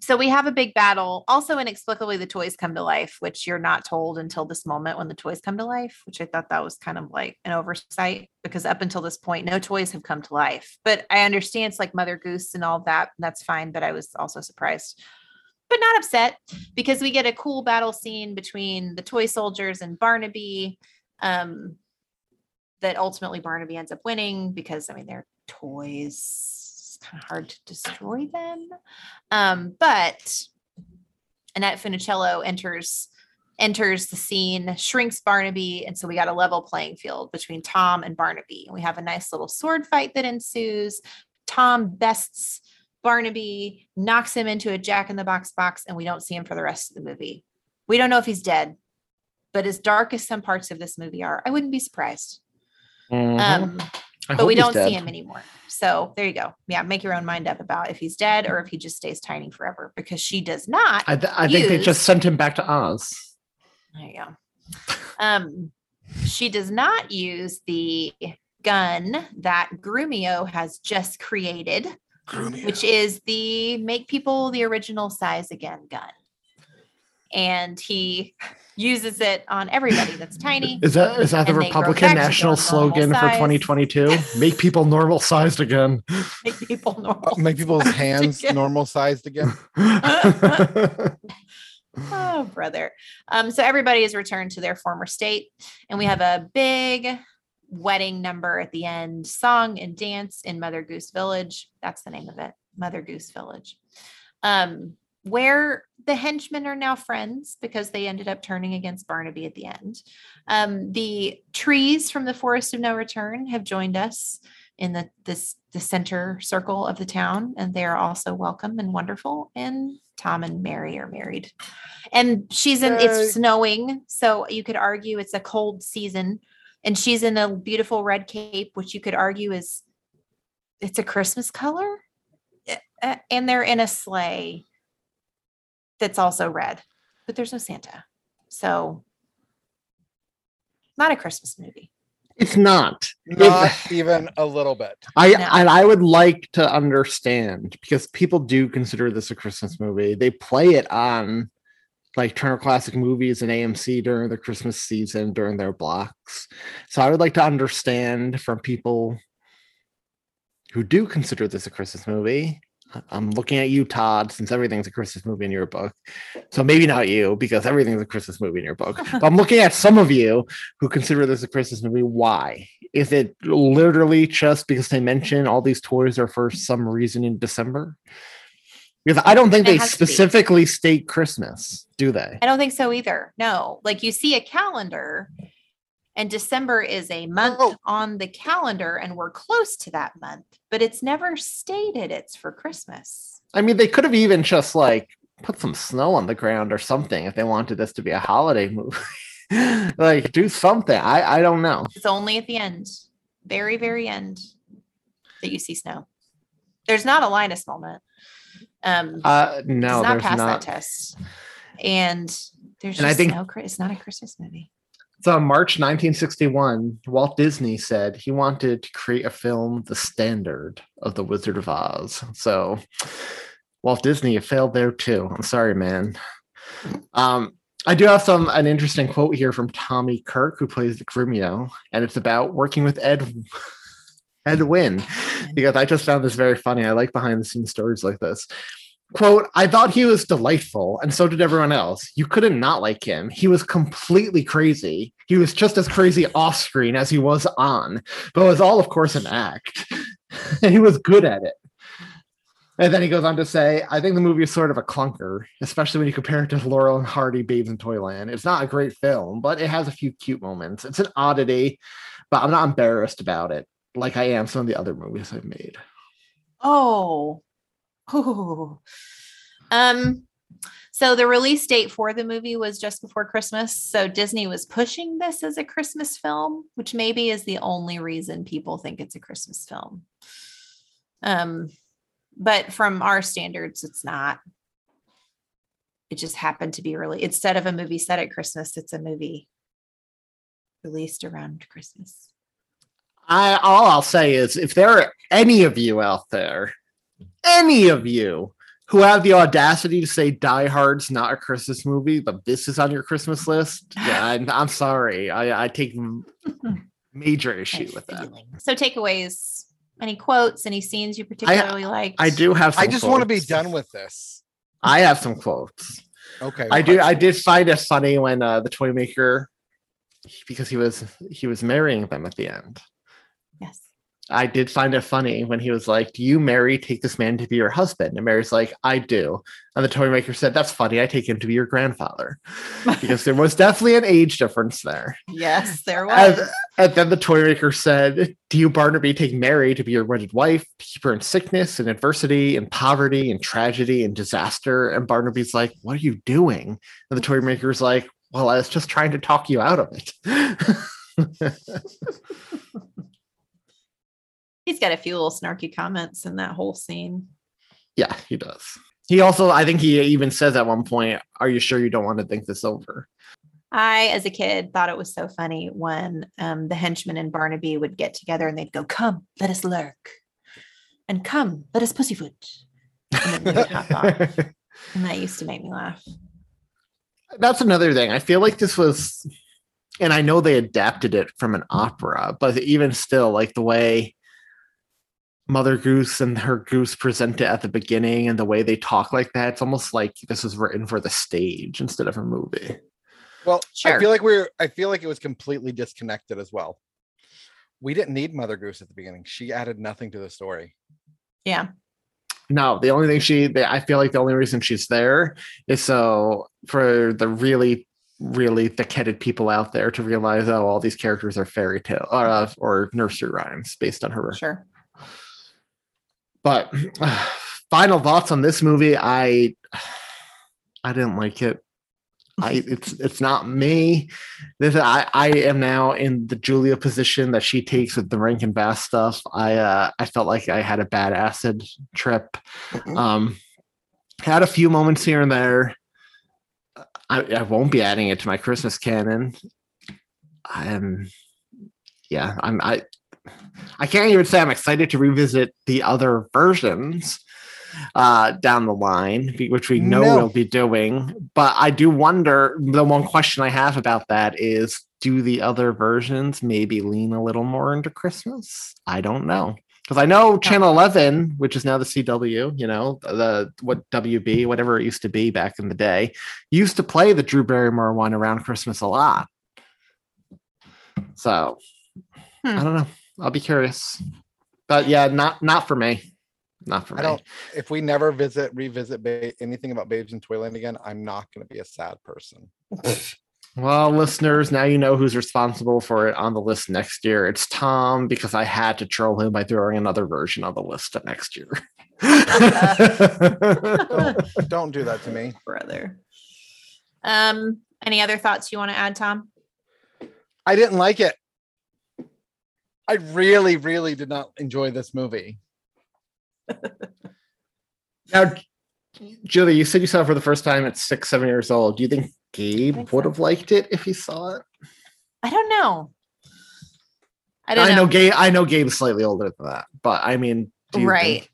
[SPEAKER 3] so we have a big battle. Also, inexplicably, the toys come to life, which you're not told until this moment when the toys come to life, which I thought that was kind of like an oversight because up until this point, no toys have come to life. But I understand it's like Mother Goose and all that. That's fine. But I was also surprised, but not upset because we get a cool battle scene between the toy soldiers and Barnaby. Um, that ultimately Barnaby ends up winning because I mean they're toys. It's kind of hard to destroy them. Um, but Annette Funicello enters enters the scene, shrinks Barnaby, and so we got a level playing field between Tom and Barnaby. And we have a nice little sword fight that ensues. Tom bests Barnaby, knocks him into a jack in the box box, and we don't see him for the rest of the movie. We don't know if he's dead, but as dark as some parts of this movie are, I wouldn't be surprised.
[SPEAKER 4] Mhm.
[SPEAKER 3] Um, but we don't
[SPEAKER 4] dead.
[SPEAKER 3] see him anymore. So there you go. Yeah, make your own mind up about if he's dead or if he just stays tiny forever because she does not.
[SPEAKER 4] I, th- I think they just sent him back to Oz.
[SPEAKER 3] There you go. Um, she does not use the gun that Grumio has just created, which is the make people the original size again gun. And he uses it on everybody that's tiny.
[SPEAKER 4] Is that is that the
[SPEAKER 3] and they grow
[SPEAKER 4] Republican national slogan for 2022? Make people normal sized again.
[SPEAKER 3] Make people normal.
[SPEAKER 5] make people's hands
[SPEAKER 3] again.
[SPEAKER 5] normal sized again.
[SPEAKER 3] Oh, brother. Um, so everybody is returned to their former state, and we have a big wedding number at the end, song and dance in Mother Goose Village. That's the name of it, Mother Goose Village. Um, where the henchmen are now friends because they ended up turning against Barnaby at the end. Um, the trees from the Forest of No Return have joined us in the this the center circle of the town, and they are also welcome and wonderful. And Tom and Mary are married, and she's in.
[SPEAKER 5] Yay.
[SPEAKER 3] It's snowing, so you could argue it's a cold season, and she's in a beautiful red cape, which you could argue is it's a Christmas color, and they're in a sleigh that's also red, but there's no Santa, so not a Christmas movie.
[SPEAKER 4] it's not.
[SPEAKER 5] Not even a little bit.
[SPEAKER 4] I
[SPEAKER 3] No.
[SPEAKER 4] and I would like to understand because people do consider this a Christmas movie. They play it on like Turner Classic Movies and AMC during the Christmas season during their blocks. So I would like to understand from people who do consider this a Christmas movie. I'm looking at you, Todd, since everything's a Christmas movie in your book. So maybe not you, because everything's a Christmas movie in your book. But I'm looking at some of you who consider this a Christmas movie. Why? Is it literally just because they mention all these toys are for some reason in December? Because I don't think they
[SPEAKER 3] has to be.
[SPEAKER 4] specifically state Christmas, do they?
[SPEAKER 3] I don't think so either. No, like you see a calendar, and December is a month
[SPEAKER 5] Oh.
[SPEAKER 3] on the calendar, and we're close to that month, but it's never stated it's for Christmas.
[SPEAKER 4] I mean, they could have even just like put some snow on the ground or something if they wanted this to be a holiday movie. like do something. I I don't know.
[SPEAKER 3] It's only at the end, very, very end, that you see snow. There's not a Linus moment. Um,
[SPEAKER 4] Uh no,
[SPEAKER 3] not pass
[SPEAKER 4] not.
[SPEAKER 3] that test. and there's
[SPEAKER 4] And I
[SPEAKER 3] just
[SPEAKER 4] think-
[SPEAKER 3] no. It's not a Christmas movie.
[SPEAKER 4] So March 1961, Walt Disney said he wanted to create a film the standard of The Wizard of Oz. So Walt Disney you failed there too. I'm sorry, man. Um, I do have some an interesting quote here from Tommy Kirk, who plays the Grumio, and it's about working with Ed Ed Wynn, because I just found this very funny. I like behind the scenes stories like this. Quote, I thought he was delightful, and so did everyone else. You couldn't not like him. He was completely crazy. He was just as crazy off screen as he was on, but it was all, of course, an act. and he was good at it. And then he goes on to say, I think the movie is sort of a clunker, especially when you compare it to Laurel and Hardy Babes in Toyland. It's not a great film, but it has a few cute moments. It's an oddity, but I'm not embarrassed about it like I am some of the other movies I've made.
[SPEAKER 3] Oh. Um so the release date for the movie was just before Christmas. So Disney was pushing this as a Christmas film, which maybe is the only reason people think it's a Christmas film. Um but from our standards it's not. It just happened to be really instead of a movie set at Christmas, it's a movie released around Christmas.
[SPEAKER 4] I all I'll say is if there are any of you out there, any of you who have the audacity to say Die Hard's not a Christmas movie, but this is on your Christmas list, yeah, I'm, I'm sorry. I, I take m- major issue with that.
[SPEAKER 3] So takeaways, any quotes, any scenes you particularly like?
[SPEAKER 4] I do have.
[SPEAKER 5] I
[SPEAKER 4] some
[SPEAKER 5] just want to be done with this.
[SPEAKER 4] I have some quotes.
[SPEAKER 5] Okay.
[SPEAKER 4] I do. I did find it funny when uh, the toy maker, because he was he was marrying them at the end.
[SPEAKER 3] Yes.
[SPEAKER 4] I did find it funny when he was like, "Do you, Mary, take this man to be your husband?" And Mary's like, "I do." And the toy maker said, "That's funny. I take him to be your grandfather," because there was definitely an age difference there.
[SPEAKER 3] Yes, there was.
[SPEAKER 4] And, and then the toy maker said, Do you, Barnaby, take Mary to be your wedded wife, to keep her in sickness and adversity and poverty and tragedy and disaster? And Barnaby's like, What are you doing? And the toy maker's like, Well, I was just trying to talk you out of it.
[SPEAKER 3] He's got a few little snarky comments in that whole scene.
[SPEAKER 4] yeah, he does. He also, I think he even says at one point, Are you sure you don't want to think this over?
[SPEAKER 3] I, as a kid, thought it was so funny when um, the henchmen and Barnaby would get together and they'd go, "Come, let us lurk," and "Come, let us pussyfoot," and then they would hop off. And that used to make me laugh.
[SPEAKER 4] That's another thing. I feel like this was, and I know they adapted it from an opera, but even still, like the way Mother Goose and her goose present it at the beginning and the way they talk like that, it's almost like this was written for the stage instead of a movie.
[SPEAKER 5] Well,
[SPEAKER 3] Sure.
[SPEAKER 5] I feel like we're I feel like it was completely disconnected as well. We didn't need Mother Goose at the beginning. She added nothing to the story.
[SPEAKER 3] Yeah,
[SPEAKER 4] No, the only thing she, they, I feel like the only reason she's there is so for the really, really thick-headed people out there to realize, oh, all these characters are fairy tale or, uh, or nursery rhymes based on her.
[SPEAKER 3] sure.
[SPEAKER 4] But final thoughts on this movie, I, I didn't like it. I it's it's not me. This I I am now in the Julia position that she takes with the Rankin Bass stuff. I uh I felt like I had a bad acid trip. Um had a few moments here and there. I, I won't be adding it to my Christmas canon. I'm yeah, I'm I I can't even say I'm excited to revisit the other versions uh down the line which we know
[SPEAKER 5] No.
[SPEAKER 4] we'll be doing. But i do wonder the one question i have about that is do the other versions maybe lean a little more into christmas? I don't know. Because i know channel 11 which is now the cw you know the what wb whatever it used to be back in the day used to play the drew barrymore one around christmas a lot. So
[SPEAKER 3] Hmm.
[SPEAKER 4] i don't know i'll be curious but yeah not not for me not for me
[SPEAKER 5] don't if we never visit revisit ba- anything about Babes in Toyland again, I'm not going to be a sad person.
[SPEAKER 4] Well, listeners, now you know who's responsible for it on the list next year. It's Thom because I had to troll him by throwing another version on the list of next year.
[SPEAKER 5] Don't, don't do that to me.
[SPEAKER 3] Brother. Um, any other thoughts you want to add, Thom?
[SPEAKER 5] I didn't like it. I really, really did not enjoy this movie.
[SPEAKER 4] now, Julie, you said you saw it for the first time at six, seven years old. Do you think Gabe
[SPEAKER 3] think
[SPEAKER 4] would
[SPEAKER 3] so.
[SPEAKER 4] have liked it if he saw it?
[SPEAKER 3] I don't know. I
[SPEAKER 4] I,
[SPEAKER 3] don't
[SPEAKER 4] know.
[SPEAKER 3] know.
[SPEAKER 4] Gabe. I know Gabe's slightly older than that, but I mean, do you
[SPEAKER 3] right.
[SPEAKER 4] think-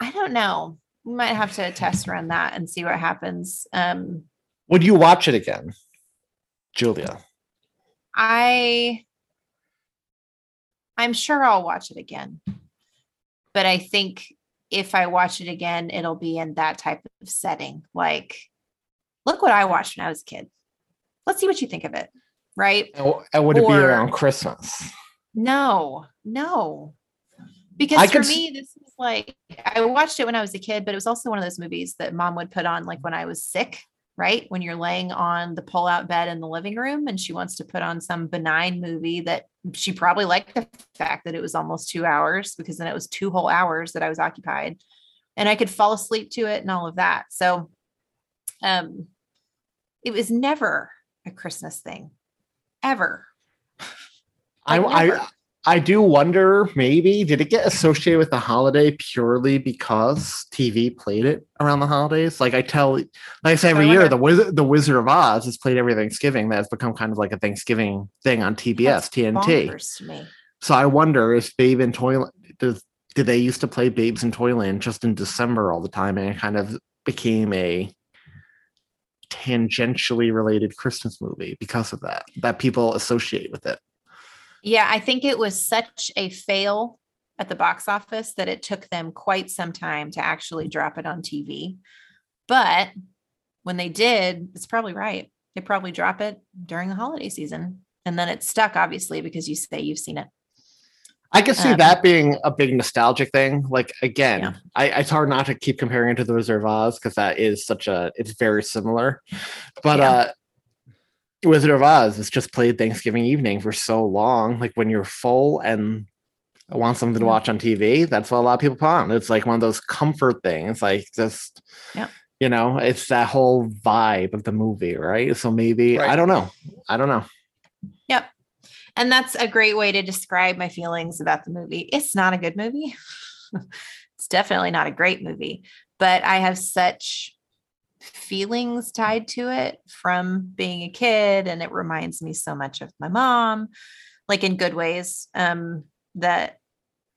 [SPEAKER 3] I don't know. We might have to test run that and see what happens. Um,
[SPEAKER 4] would you watch it again, Julia?
[SPEAKER 3] I I'm sure I'll watch it again. But I think if I watch it again, it'll be in that type of setting. Like, look what I watched when I was a kid. Let's see what you think of it. Right?
[SPEAKER 4] And would it be around Christmas?
[SPEAKER 3] No, no. Because
[SPEAKER 4] I
[SPEAKER 3] for
[SPEAKER 4] could
[SPEAKER 3] me, this is like I watched it when I was a kid, but it was also one of those movies that mom would put on like when I was sick, right? When you're laying on the pull-out bed in the living room and she wants to put on some benign movie that she probably liked the fact that it was almost two hours because then it was two whole hours that I was occupied. And I could fall asleep to it and all of that. So um it was never a Christmas thing. Ever.
[SPEAKER 4] I,
[SPEAKER 3] Like,
[SPEAKER 4] I
[SPEAKER 3] never.
[SPEAKER 4] I do wonder maybe did it get associated with the holiday purely because TV played it around the holidays? Like I tell, like I say every
[SPEAKER 3] I
[SPEAKER 4] year, the Wizard, the Wizard of Oz is played every Thanksgiving. That has become kind of like a Thanksgiving thing on TBS,
[SPEAKER 3] That's
[SPEAKER 4] TNT.
[SPEAKER 3] bonkers to me.
[SPEAKER 4] So I wonder if Babe in Toyland does did they used to play Babes in Toyland just in December all the time, and it kind of became a tangentially related Christmas movie because of that that people associate with it.
[SPEAKER 3] Yeah, I think it was such a fail at the box office that it took them quite some time to actually drop it on TV. But when they did, it's probably right. They probably drop it during the holiday season. And then it's stuck, obviously, because you say you've seen it.
[SPEAKER 4] I can see
[SPEAKER 3] Um,
[SPEAKER 4] that being a big nostalgic thing. Like again,
[SPEAKER 3] Yeah.
[SPEAKER 4] I, it's hard not to keep comparing it to the Wizard of Oz because that is such a it's very similar. But
[SPEAKER 3] Yeah.
[SPEAKER 4] uh Wizard of Oz is just played Thanksgiving evening for so long. Like when you're full and want something to watch on TV, that's what a lot of people put on. It's like one of those comfort things, like just
[SPEAKER 3] Yeah.
[SPEAKER 4] you know, it's that whole vibe of the movie, right? So maybe I don't know. I don't know.
[SPEAKER 3] Yep. And that's a great way to describe my feelings about the movie. It's not a good movie. it's definitely not a great movie, but I have such feelings tied to it from being a kid and it reminds me so much of my mom like in good ways um that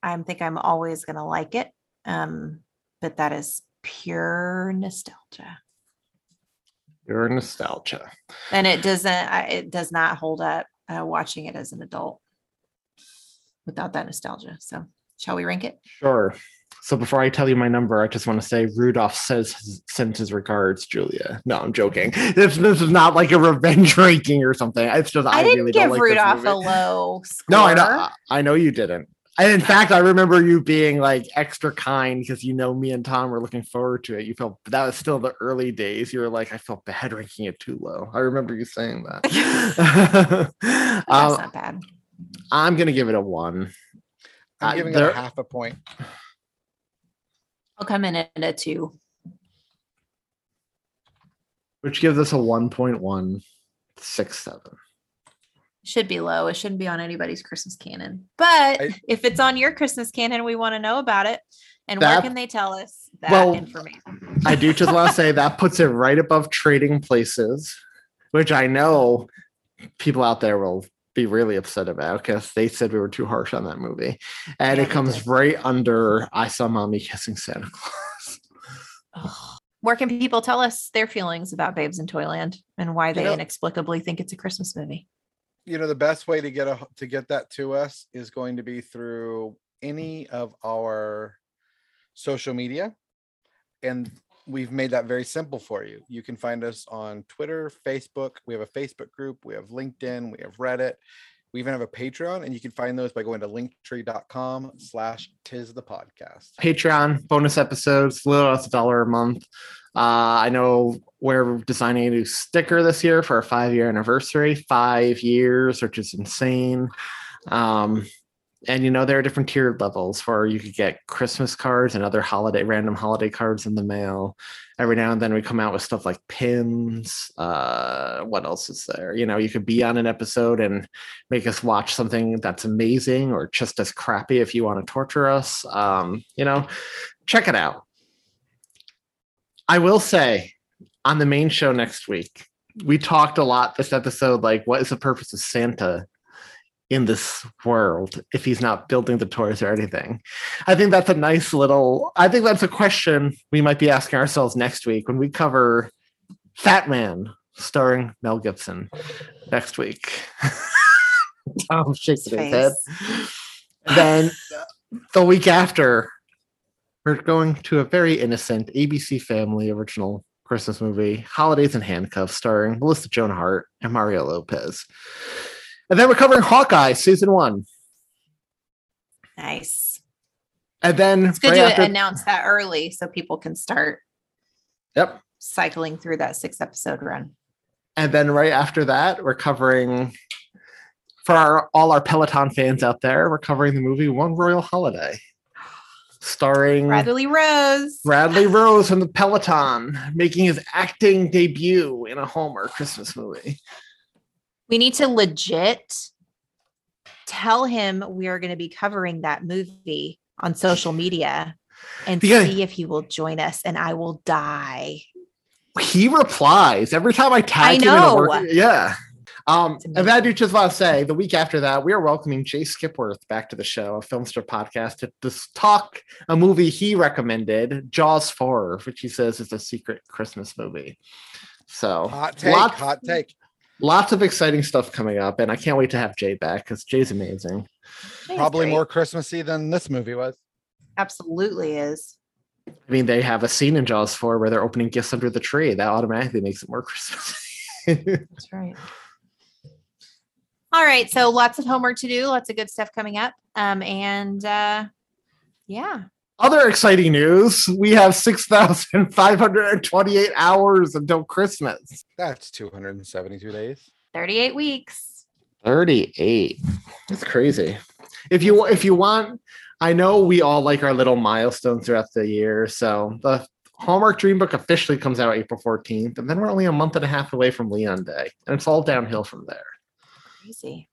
[SPEAKER 3] i think i'm always going to like it um but that is pure nostalgia
[SPEAKER 4] Your nostalgia.
[SPEAKER 3] and it doesn't I- it does not hold up uh, watching it as an adult without that nostalgia so shall we rank it
[SPEAKER 4] Sure. So before I tell you my number, I just want to say Rudolph says sends his regards, Julia. No, I'm joking. This this is not like a revenge ranking or something. It's just
[SPEAKER 3] i,
[SPEAKER 4] I,
[SPEAKER 3] didn't
[SPEAKER 4] really don't
[SPEAKER 3] give
[SPEAKER 4] like
[SPEAKER 3] rudolph a low score.
[SPEAKER 4] No, I know. I know you didn't. And in fact, I remember you being like extra kind because you know me and Thom were looking forward to it. You felt that was still the early days. You were like, I felt bad ranking it too low. I remember you saying that.
[SPEAKER 3] that's
[SPEAKER 4] um,
[SPEAKER 3] not bad
[SPEAKER 4] I'm gonna give it a one.
[SPEAKER 5] I'm
[SPEAKER 4] Uh,
[SPEAKER 5] giving it a half a point.
[SPEAKER 3] I'll come in at a two
[SPEAKER 4] which gives us a 1.167.
[SPEAKER 3] should be low. It shouldn't be on anybody's Christmas canon. But
[SPEAKER 5] I-
[SPEAKER 3] if it's on your Christmas canon, we want to know about it. And where can they tell us that
[SPEAKER 4] Well,
[SPEAKER 3] information?
[SPEAKER 4] I do just want to say that puts it right above trading places, which I know people out there will be really upset about because they said we were too harsh on that movie. And
[SPEAKER 3] Yeah,
[SPEAKER 4] it comes
[SPEAKER 3] did.
[SPEAKER 4] right under I Saw Mommy Kissing Santa Claus.
[SPEAKER 3] Where can people tell us their feelings about Babes in Toyland and why they
[SPEAKER 5] know-
[SPEAKER 3] inexplicably think it's a Christmas movie?
[SPEAKER 5] you know the best way to get a to get that to us is going to be through any of our social media and we've made that very simple for you. You can find us on twitter facebook. We have a facebook group we have linkedin we have reddit. We even have a patreon and you can find those by going to linktree.com slash tis the podcast.
[SPEAKER 4] Patreon bonus episodes, a little less a dollar a month. Uh, I know we're designing a new sticker this year for our five year anniversary, five years, which is insane. Um, and you know there are different tiered levels where you could get Christmas cards and other holiday random holiday cards in the mail. Every now and then we come out with stuff like pins. Uh, what else is there? You know, you could be on an episode and make us watch something that's amazing or just as crappy if you want to torture us. Um, you know, check it out. I will say on the main show next week, we talked a lot this episode like, what is the purpose of Santa in this world if he's not building the toys or anything? I think that's a nice little, I think that's a question we might be asking ourselves next week when we cover Fat Man starring Mel Gibson next week. Thom shaking his head. Then the week after, we're going to a very innocent ABC Family original Christmas movie, Holidays in Handcuffs, starring Melissa Joan Hart and Mario Lopez. And then we're covering Hawkeye season one.
[SPEAKER 3] Nice.
[SPEAKER 4] And then
[SPEAKER 3] It's good
[SPEAKER 4] right
[SPEAKER 3] to
[SPEAKER 4] after-
[SPEAKER 3] announce that early so people can start
[SPEAKER 4] Yep.
[SPEAKER 3] cycling through that six episode run.
[SPEAKER 4] And then right after that, we're covering for our, all our Peloton fans out there, we're covering the movie One Royal Holiday, starring
[SPEAKER 3] Bradley Rose.
[SPEAKER 4] Bradley Rose from the Peloton, making his acting debut in a Hallmark Christmas movie.
[SPEAKER 3] We need to legit tell him we are going to be covering that movie on social media and
[SPEAKER 4] You gotta-
[SPEAKER 3] see if he will join us and I will die.
[SPEAKER 4] He replies every time I tag
[SPEAKER 3] I
[SPEAKER 4] him in a work.
[SPEAKER 3] know.
[SPEAKER 4] Yeah. Um, and that I just want to say the week after that, we are welcoming Jay Skipworth back to the show, a Filmster podcast, to just talk a movie he recommended, Jaws 4, which he says is a secret Christmas movie. So
[SPEAKER 5] Hot take.
[SPEAKER 4] lots,
[SPEAKER 5] hot take.
[SPEAKER 4] Lots of exciting stuff coming up, and I can't wait to have Jay back because Jay's amazing.
[SPEAKER 3] Jay's
[SPEAKER 5] Probably
[SPEAKER 3] great.
[SPEAKER 5] more Christmassy than this movie was.
[SPEAKER 3] Absolutely is.
[SPEAKER 4] I mean, they have a scene in Jaws 4 where they're opening gifts under the tree. That automatically makes it more Christmassy.
[SPEAKER 3] That's right. All right. So lots of homework to do, lots of good stuff coming up. Um, and uh yeah.
[SPEAKER 4] Other exciting news we have 6,528 hours until Christmas.
[SPEAKER 5] That's 272 days.
[SPEAKER 3] 38 weeks.
[SPEAKER 4] 38. That's crazy. If you if you want, I know we all like our little milestones throughout the year. So the Hallmark Dream Book officially comes out April 14th, and then we're only a month and a half away from Leon Day. And it's all downhill from there.
[SPEAKER 3] Crazy.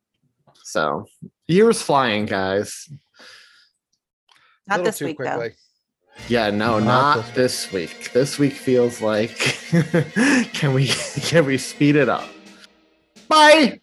[SPEAKER 4] So years flying, guys.
[SPEAKER 3] Not this
[SPEAKER 5] too
[SPEAKER 3] week
[SPEAKER 5] quickly.
[SPEAKER 4] Yeah, no,
[SPEAKER 5] Not
[SPEAKER 4] not, this week. This week feels like can we can we speed it up? Bye.